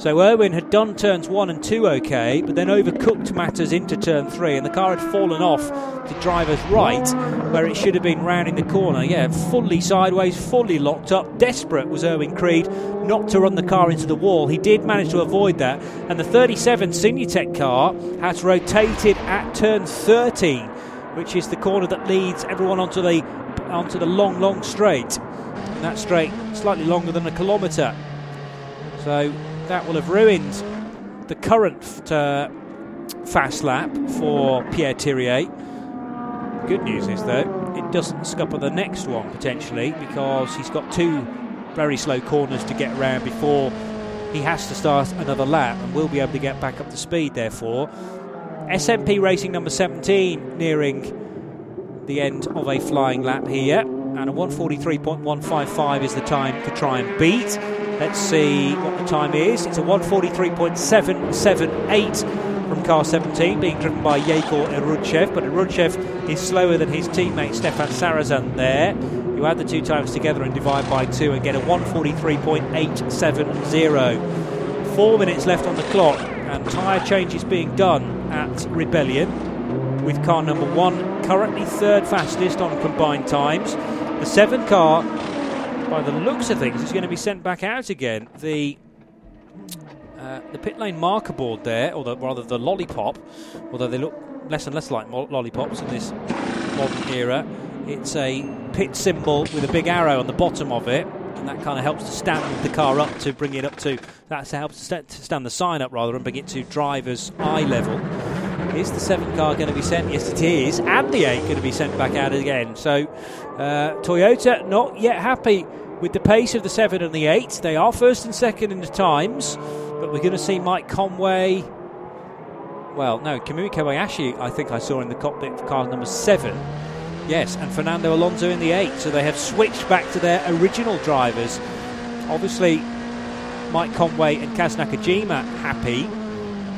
So Erwin had done turns one and two okay, but then overcooked matters into turn three, and the car had fallen off the driver's right, where it should have been rounding the corner. Yeah, fully sideways, fully locked up. Desperate was Erwin Creed not to run the car into the wall. He did manage to avoid that, and the 37 Signatech car has rotated at turn 13, which is the corner that leads everyone onto the onto the long, long straight. And that straight slightly longer than a kilometre. So that will have ruined the current uh, fast lap for Pierre Thiriet. Good news is, though, it doesn't scupper the next one potentially because he's got two very slow corners to get around before he has to start another lap and will be able to get back up to speed, therefore. SMP Racing number 17 nearing the end of a flying lap here, and a 143.155 is the time to try and beat. Let's see what the time is. It's a 143.778 from car 17, being driven by Egor Orudzhev, but Orudzhev is slower than his teammate Stéphane Sarrazin there. You add the two times together and divide by two and get a 143.870. Four minutes left on the clock, and tyre changes being done at Rebellion with car number one currently third fastest on combined times. The seven car, by the looks of things, is going to be sent back out again. The uh, the pit lane marker board there, or the, rather the lollipop, although they look less and less like mo- lollipops in this modern era. It's a pit symbol with a big arrow on the bottom of it, and that kind of helps to stand the car up to bring it up to. That helps to stand, to stand the sign up rather and bring it to driver's eye level. Is the seventh car going to be sent? Yes, it is, and the eight going to be sent back out again. So uh, Toyota not yet happy with the pace of the seven and the eight. They are first and second in the times, but we're going to see Mike Conway. Well, no, Kamui Kobayashi, I think I saw in the cockpit for car number seven. Yes, and Fernando Alonso in the eight. So they have switched back to their original drivers. Obviously, Mike Conway and Kaz Nakajima happy.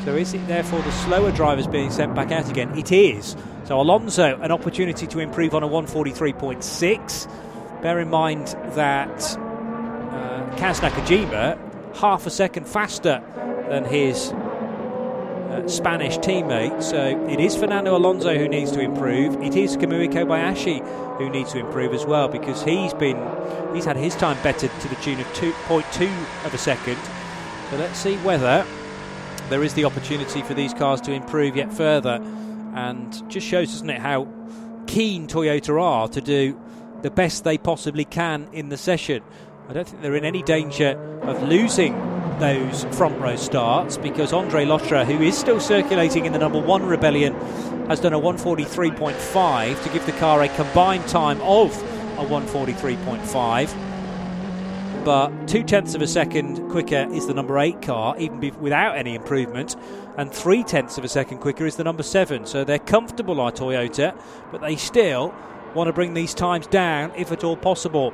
So is it therefore the slower drivers being sent back out again? It is. So Alonso, an opportunity to improve on a 143.6. Bear in mind that uh, Kaz Nakajima, half a second faster than his uh, Spanish teammate. So it is Fernando Alonso who needs to improve. It is Kamui Kobayashi who needs to improve as well because he's been he's had his time bettered to the tune of 2.2 of a second. So let's see whether there is the opportunity for these cars to improve yet further, and just shows, doesn't it, how keen Toyota are to do the best they possibly can in the session. I don't think they're in any danger of losing those front row starts because Andre Lotterer, who is still circulating in the number one rebellion, has done a 143.5 to give the car a combined time of a 143.5 but two tenths of a second quicker is the number eight car, even without any improvement, and three tenths of a second quicker is the number seven. So they're comfortable, our Toyota, but they still want to bring these times down if at all possible.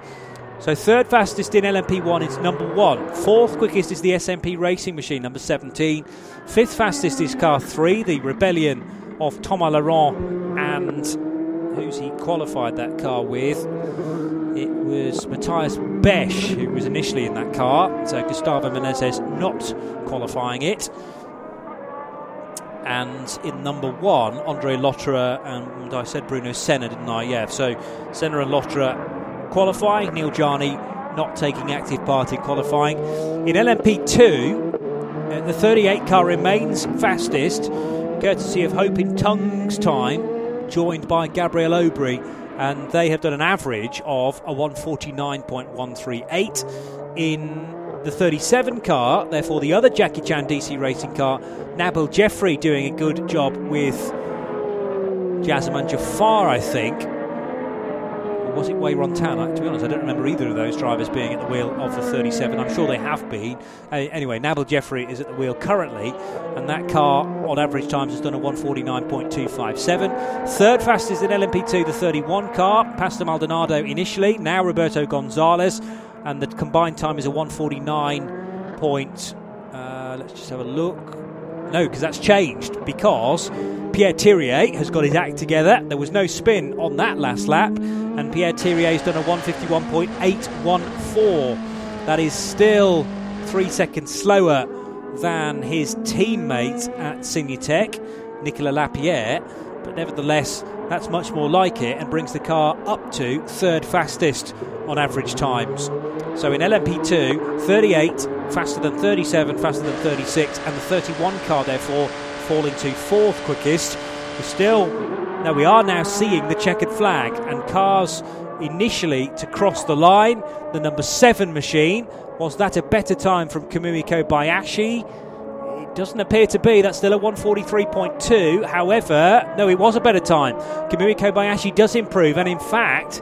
So third fastest in LMP1 is number one. Fourth quickest is the SMP Racing Machine, number 17. Fifth fastest is car three, the Rebellion of Thomas Laurent and who's he qualified that car with? It was Mathias Beche who was initially in that car. So Gustavo Menezes not qualifying it. And in number one, Andre Lotterer and I said Bruno Senna, didn't I? Yeah. So Senna and Lotterer qualifying. Neel Jani not taking active part in qualifying. In LMP2, uh, the 38 car remains fastest, courtesy of Ho Pin Tung's time joined by Gabriel Aubry, and they have done an average of a 149.138 in the 37 car. Therefore, the other Jackie Chan DC racing car, Nabil Jeffri, doing a good job with Jazeman Jafar, I think. was it Wei Ron-tan? To be honest, I don't remember either of those drivers being at the wheel of the 37. I'm sure they have been. Uh, anyway, Nabil Jeffri is at the wheel currently, and that car on average times has done a 149.257. Third fastest in LMP2, the 31 car, Pastor Maldonado initially, now Roberto Gonzalez, and the combined time is a 149. Point, uh, let's just have a look. No, because that's changed because Pierre Thiriet has got his act together. There was no spin on that last lap, and Pierre Thiriet has done a 151.814. That is still three seconds slower than his teammate at Signatech, Nicolas Lapierre, but nevertheless, that's much more like it and brings the car up to third fastest on average times. So in LMP2, 38 faster than 37, faster than 36, and the 31 car therefore falling to fourth quickest. We're still, now we are now seeing the checkered flag and cars initially to cross the line. The number seven machine was that a better time from Kamui Kobayashi? Doesn't appear to be. That's still a 143.2. However, no, it was a better time. Kamui Kobayashi does improve, and in fact,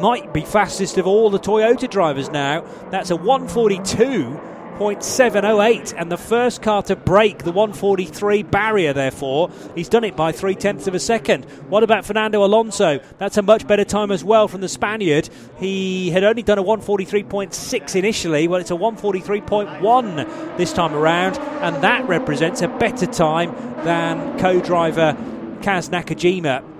might be fastest of all the Toyota drivers now. That's a 142. 0.708 and the first car to break the 143 barrier therefore he's done it by three tenths of a second. What about Fernando Alonso? That's a much better time as well from the Spaniard. He had only done a 143.6 initially. Well it's a 143.1 this time around and that represents a better time than co-driver Kaz Nakajima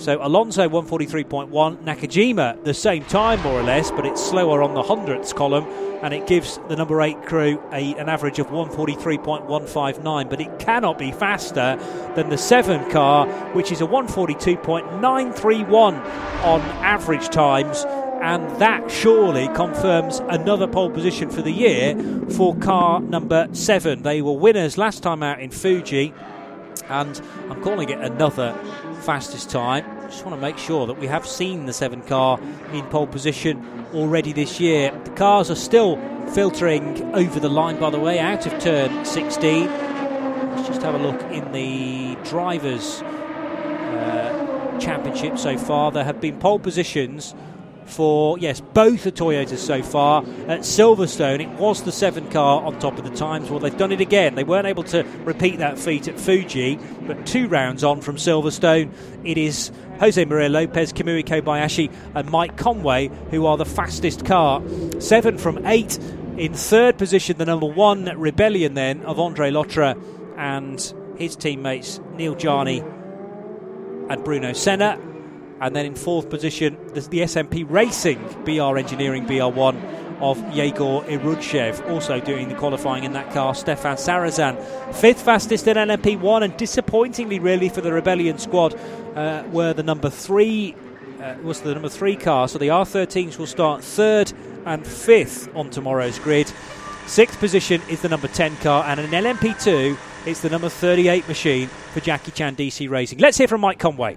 so Alonso 143.1, Nakajima the same time more or less, but it's slower on the hundredths column, and it gives the number eight crew a, an average of 143.159. But it cannot be faster than the seven car, which is a 142.931 on average times. And that surely confirms another pole position for the year for car number seven. They were winners last time out in Fuji, and I'm calling it another fastest time. Just want to make sure that we have seen the seven car in pole position already this year. The cars are still filtering over the line, by the way, out of turn 16. Let's just have a look in the drivers' uh, championship so far. There have been pole positions for, yes, both the Toyotas so far. At Silverstone, it was the seven car on top of the times. Well, they've done it again. They weren't able to repeat that feat at Fuji, but two rounds on from Silverstone, it is Jose Maria Lopez, Kamui Kobayashi, and Mike Conway who are the fastest car. Seven from eight. In third position, the number one rebellion then of Andre Lotterer and his teammates Neel Jani and Bruno Senna. And then in fourth position, there's the SMP Racing BR Engineering BR1 of Egor Orudzhev, also doing the qualifying in that car. Stéphane Sarrazin, fifth fastest in LMP1, and disappointingly, really, for the Rebellion squad, uh, were the number three. Uh, was the number three car, so the R13s will start third and fifth on tomorrow's grid. Sixth position is the number 10 car, and in LMP2, it's the number 38 machine for Jackie Chan DC Racing. Let's hear from Mike Conway.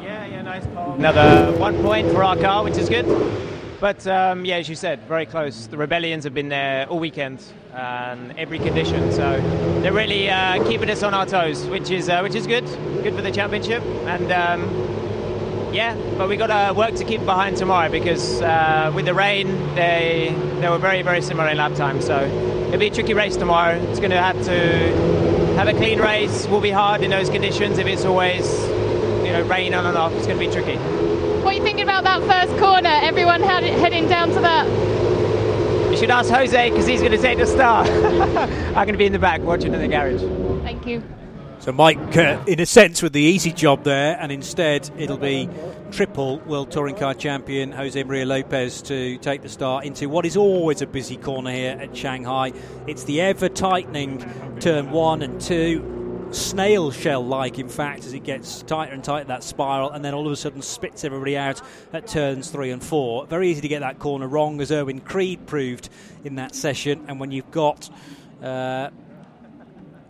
Yeah, yeah, nice pole. Another one point for our car, which is good. But um, yeah, as you said, very close. The rebellions have been there all weekend and every condition, so they're really uh, keeping us on our toes, which is uh, which is good. Good for the championship, and um, yeah, but we got to work to keep behind tomorrow because uh, with the rain, they they were very very similar in lap time. So it'll be a tricky race tomorrow. It's going to have to have a clean race. Will be hard in those conditions if it's always know rain on and off. It's going to be tricky. What are you thinking about that first corner? Everyone had it heading down to that. You should ask Jose because he's going to take the start. I'm going to be in the back watching in the garage. Thank you. So Mike, uh, in a sense, with the easy job there, and instead it'll be triple World Touring Car Champion Jose Maria Lopez to take the start into what is always a busy corner here at Shanghai. It's the ever tightening turn one and two snail shell like, in fact, as it gets tighter and tighter, that spiral, and then all of a sudden spits everybody out at turns three and four. Very easy to get that corner wrong, as Erwin Creed proved in that session. And when you've got uh,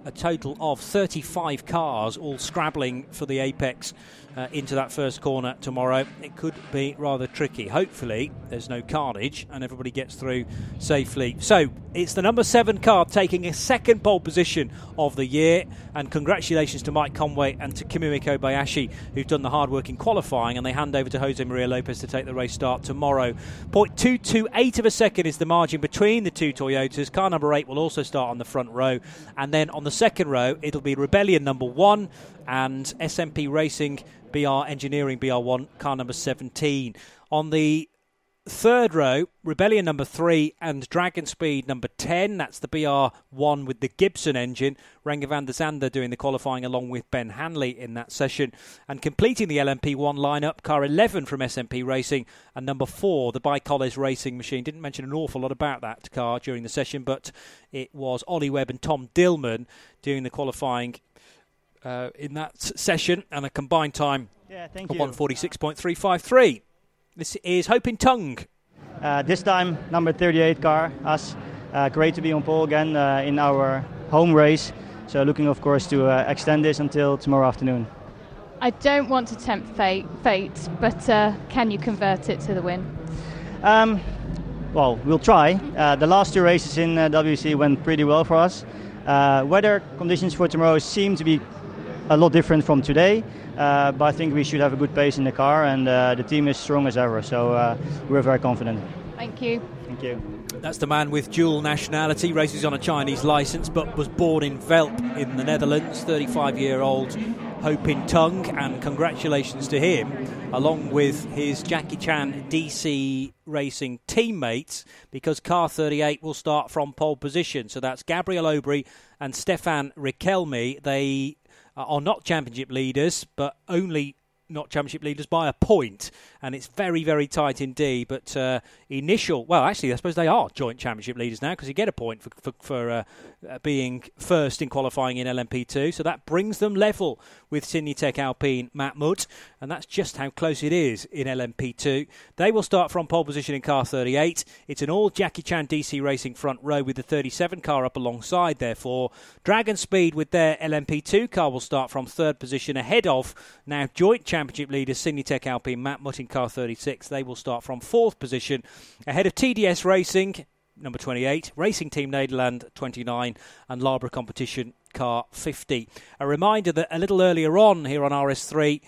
a total of 35 cars all scrabbling for the apex uh, into that first corner tomorrow. It could be rather tricky. Hopefully, there's no carnage and everybody gets through safely. So, it's the number seven car taking a second pole position of the year. And congratulations to Mike Conway and to Kamui Kobayashi, who've done the hard work in qualifying. And they hand over to Jose Maria Lopez to take the race start tomorrow. 0.228 of a second is the margin between the two Toyotas. Car number eight will also start on the front row. And then on the second row, it'll be Rebellion number one and SMP Racing BR Engineering BR1, car number 17. On the third row, Rebellion number three and DragonSpeed number 10. That's the BR1 with the Gibson engine. Renger van der Zande doing the qualifying along with Ben Hanley in that session. And completing the LMP1 lineup, car 11 from SMP Racing and number four, the ByKolles Racing machine. Didn't mention an awful lot about that car during the session, but it was Ollie Webb and Tom Dillmann doing the qualifying uh, in that session and a combined time yeah, of 146.353. This is Ho Pin Tung. Uh, this time, number 38 car, us. Uh, great to be on pole again uh, in our home race. So, looking, of course, to uh, extend this until tomorrow afternoon. I don't want to tempt fate, fate but uh, can you convert it to the win? Um, well, we'll try. the last two races in WC went pretty well for us. weather conditions for tomorrow seem to be a lot different from today. Uh, but I think we should have a good pace in the car, and uh, the team is strong as ever. So uh, we're very confident. Thank you. Thank you. That's the man with dual nationality, races on a Chinese license, but was born in Velp in the Netherlands. 35 year old Ho Pin Tung, and congratulations to him, along with his Jackie Chan DC Racing teammates, because car 38 will start from pole position. So that's Gabriel Aubry and Stéphane Richelmi. They are not championship leaders, but only not championship leaders by a point, and it's very, very tight indeed. But uh, initial, well, actually, I suppose they are joint championship leaders now because you get a point for, for, for uh, uh, being first in qualifying in LMP2. So that brings them level with Signatech Alpine Matmut, and that's just how close it is in LMP2. They will start from pole position in car 38. It's an all Jackie Chan DC Racing front row with the 37 car up alongside, therefore. DragonSpeed with their LMP2 car will start from third position ahead of now joint championship leaders Signatech Alpine Matmut in car 36. They will start from fourth position ahead of TDS Racing number 28, Racing Team Nederland 29, and Larbre Competition Car 50. A reminder that a little earlier on here on RS3,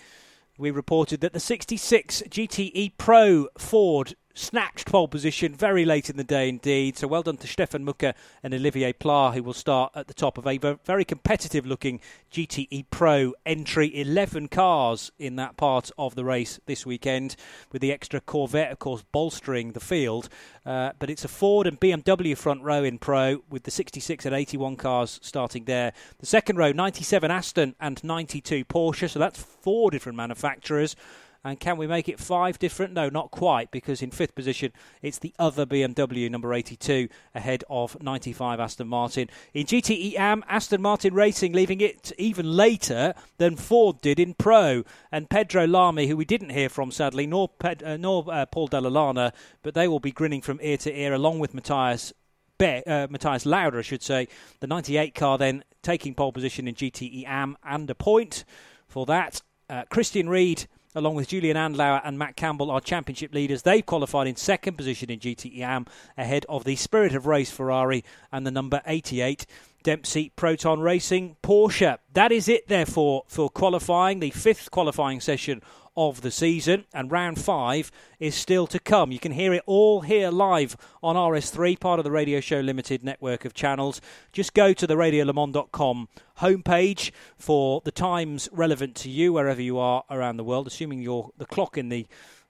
we reported that the 66 GTE Pro Ford snatched pole position very late in the day indeed. So well done to Stefan Mücke and Olivier Pla, who will start at the top of a very competitive looking GTE Pro entry. 11 cars in that part of the race this weekend, with the extra Corvette, of course, bolstering the field. Uh, but it's a Ford and BMW front row in Pro, with the 66 and 81 cars starting there. The second row, 97 Aston and 92 Porsche. So that's four different manufacturers. And can we make it five different? No, not quite, because in fifth position it's the other BMW, number 82, ahead of 95 Aston Martin. In GTE AM, Aston Martin Racing leaving it even later than Ford did in Pro. And Pedro Lamy, who we didn't hear from sadly, nor, Ped, uh, nor uh, Paul Dalla Lana, but they will be grinning from ear to ear along with Matthias Be- uh, Mathias Lauda, I should say. The 98 car then taking pole position in GTE AM and a point for that. Uh, Christian Ried along with Julien Andlauer and Matt Campbell, are championship leaders. They've qualified in second position in GTEAM ahead of the Spirit of Race Ferrari and the number 88 Dempsey Proton Racing Porsche. That is it, therefore, for qualifying, the fifth qualifying session of the season, and round five is still to come. You can hear it all here live on RS3, part of the Radio Show Limited network of channels. Just go to the radiolemans.com homepage for the times relevant to you wherever you are around the world, assuming your the clock in the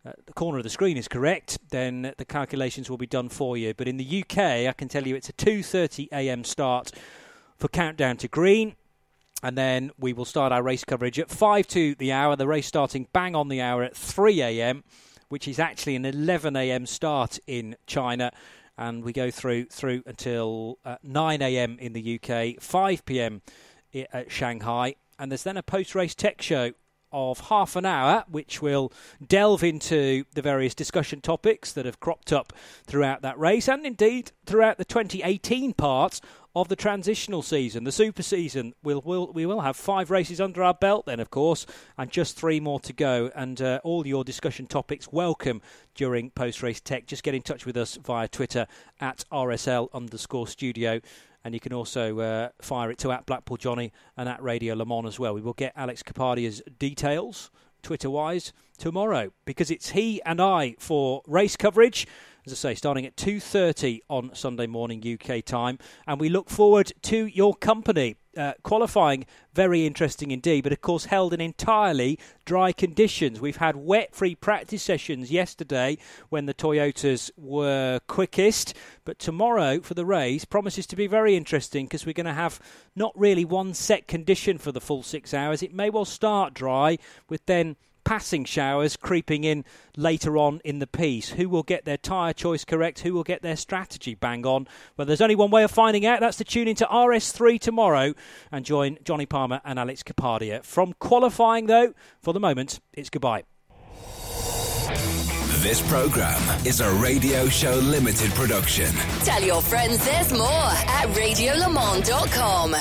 uh, the corner of the screen is correct, then the calculations will be done for you. But in the UK, I can tell you it's a 2:30 a.m. start for Countdown to Green and then we will start our race coverage at 5 to the hour. The race starting bang on the hour at 3 a.m., which is actually an 11 a.m. start in China. And we go through through until uh, 9 a.m. in the UK, 5 p.m. at Shanghai. And there's then a post race tech show of half an hour, which will delve into the various discussion topics that have cropped up throughout that race and indeed throughout the 2018 part of the transitional season, the super season. We'll, we'll, we will have five races under our belt then, of course, and just three more to go. And uh, all your discussion topics welcome during post race tech. Just get in touch with us via Twitter at RSL underscore studio. And you can also uh, fire it to at Blackpool Johnny and at Radio Le Mans as well. We will get Alex Kapadia's details, Twitter wise, tomorrow because it's he and I for race coverage as I say, starting at 2.30 on Sunday morning UK time. And we look forward to your company. Uh, qualifying very interesting indeed, but of course held in entirely dry conditions. We've had wet free practice sessions yesterday when the Toyotas were quickest, but tomorrow for the race promises to be very interesting because we're going to have not really one set condition for the full six hours. It may well start dry with then passing showers creeping in later on in the piece. Who will get their tyre choice correct? Who will get their strategy bang on? Well, there's only one way of finding out. That's to tune into RS3 tomorrow and join Jonny Palmer and Alex Kapadia. From qualifying, though, for the moment, it's goodbye. This program is a Radio Show Limited production. Tell your friends there's more at radiolemans.com.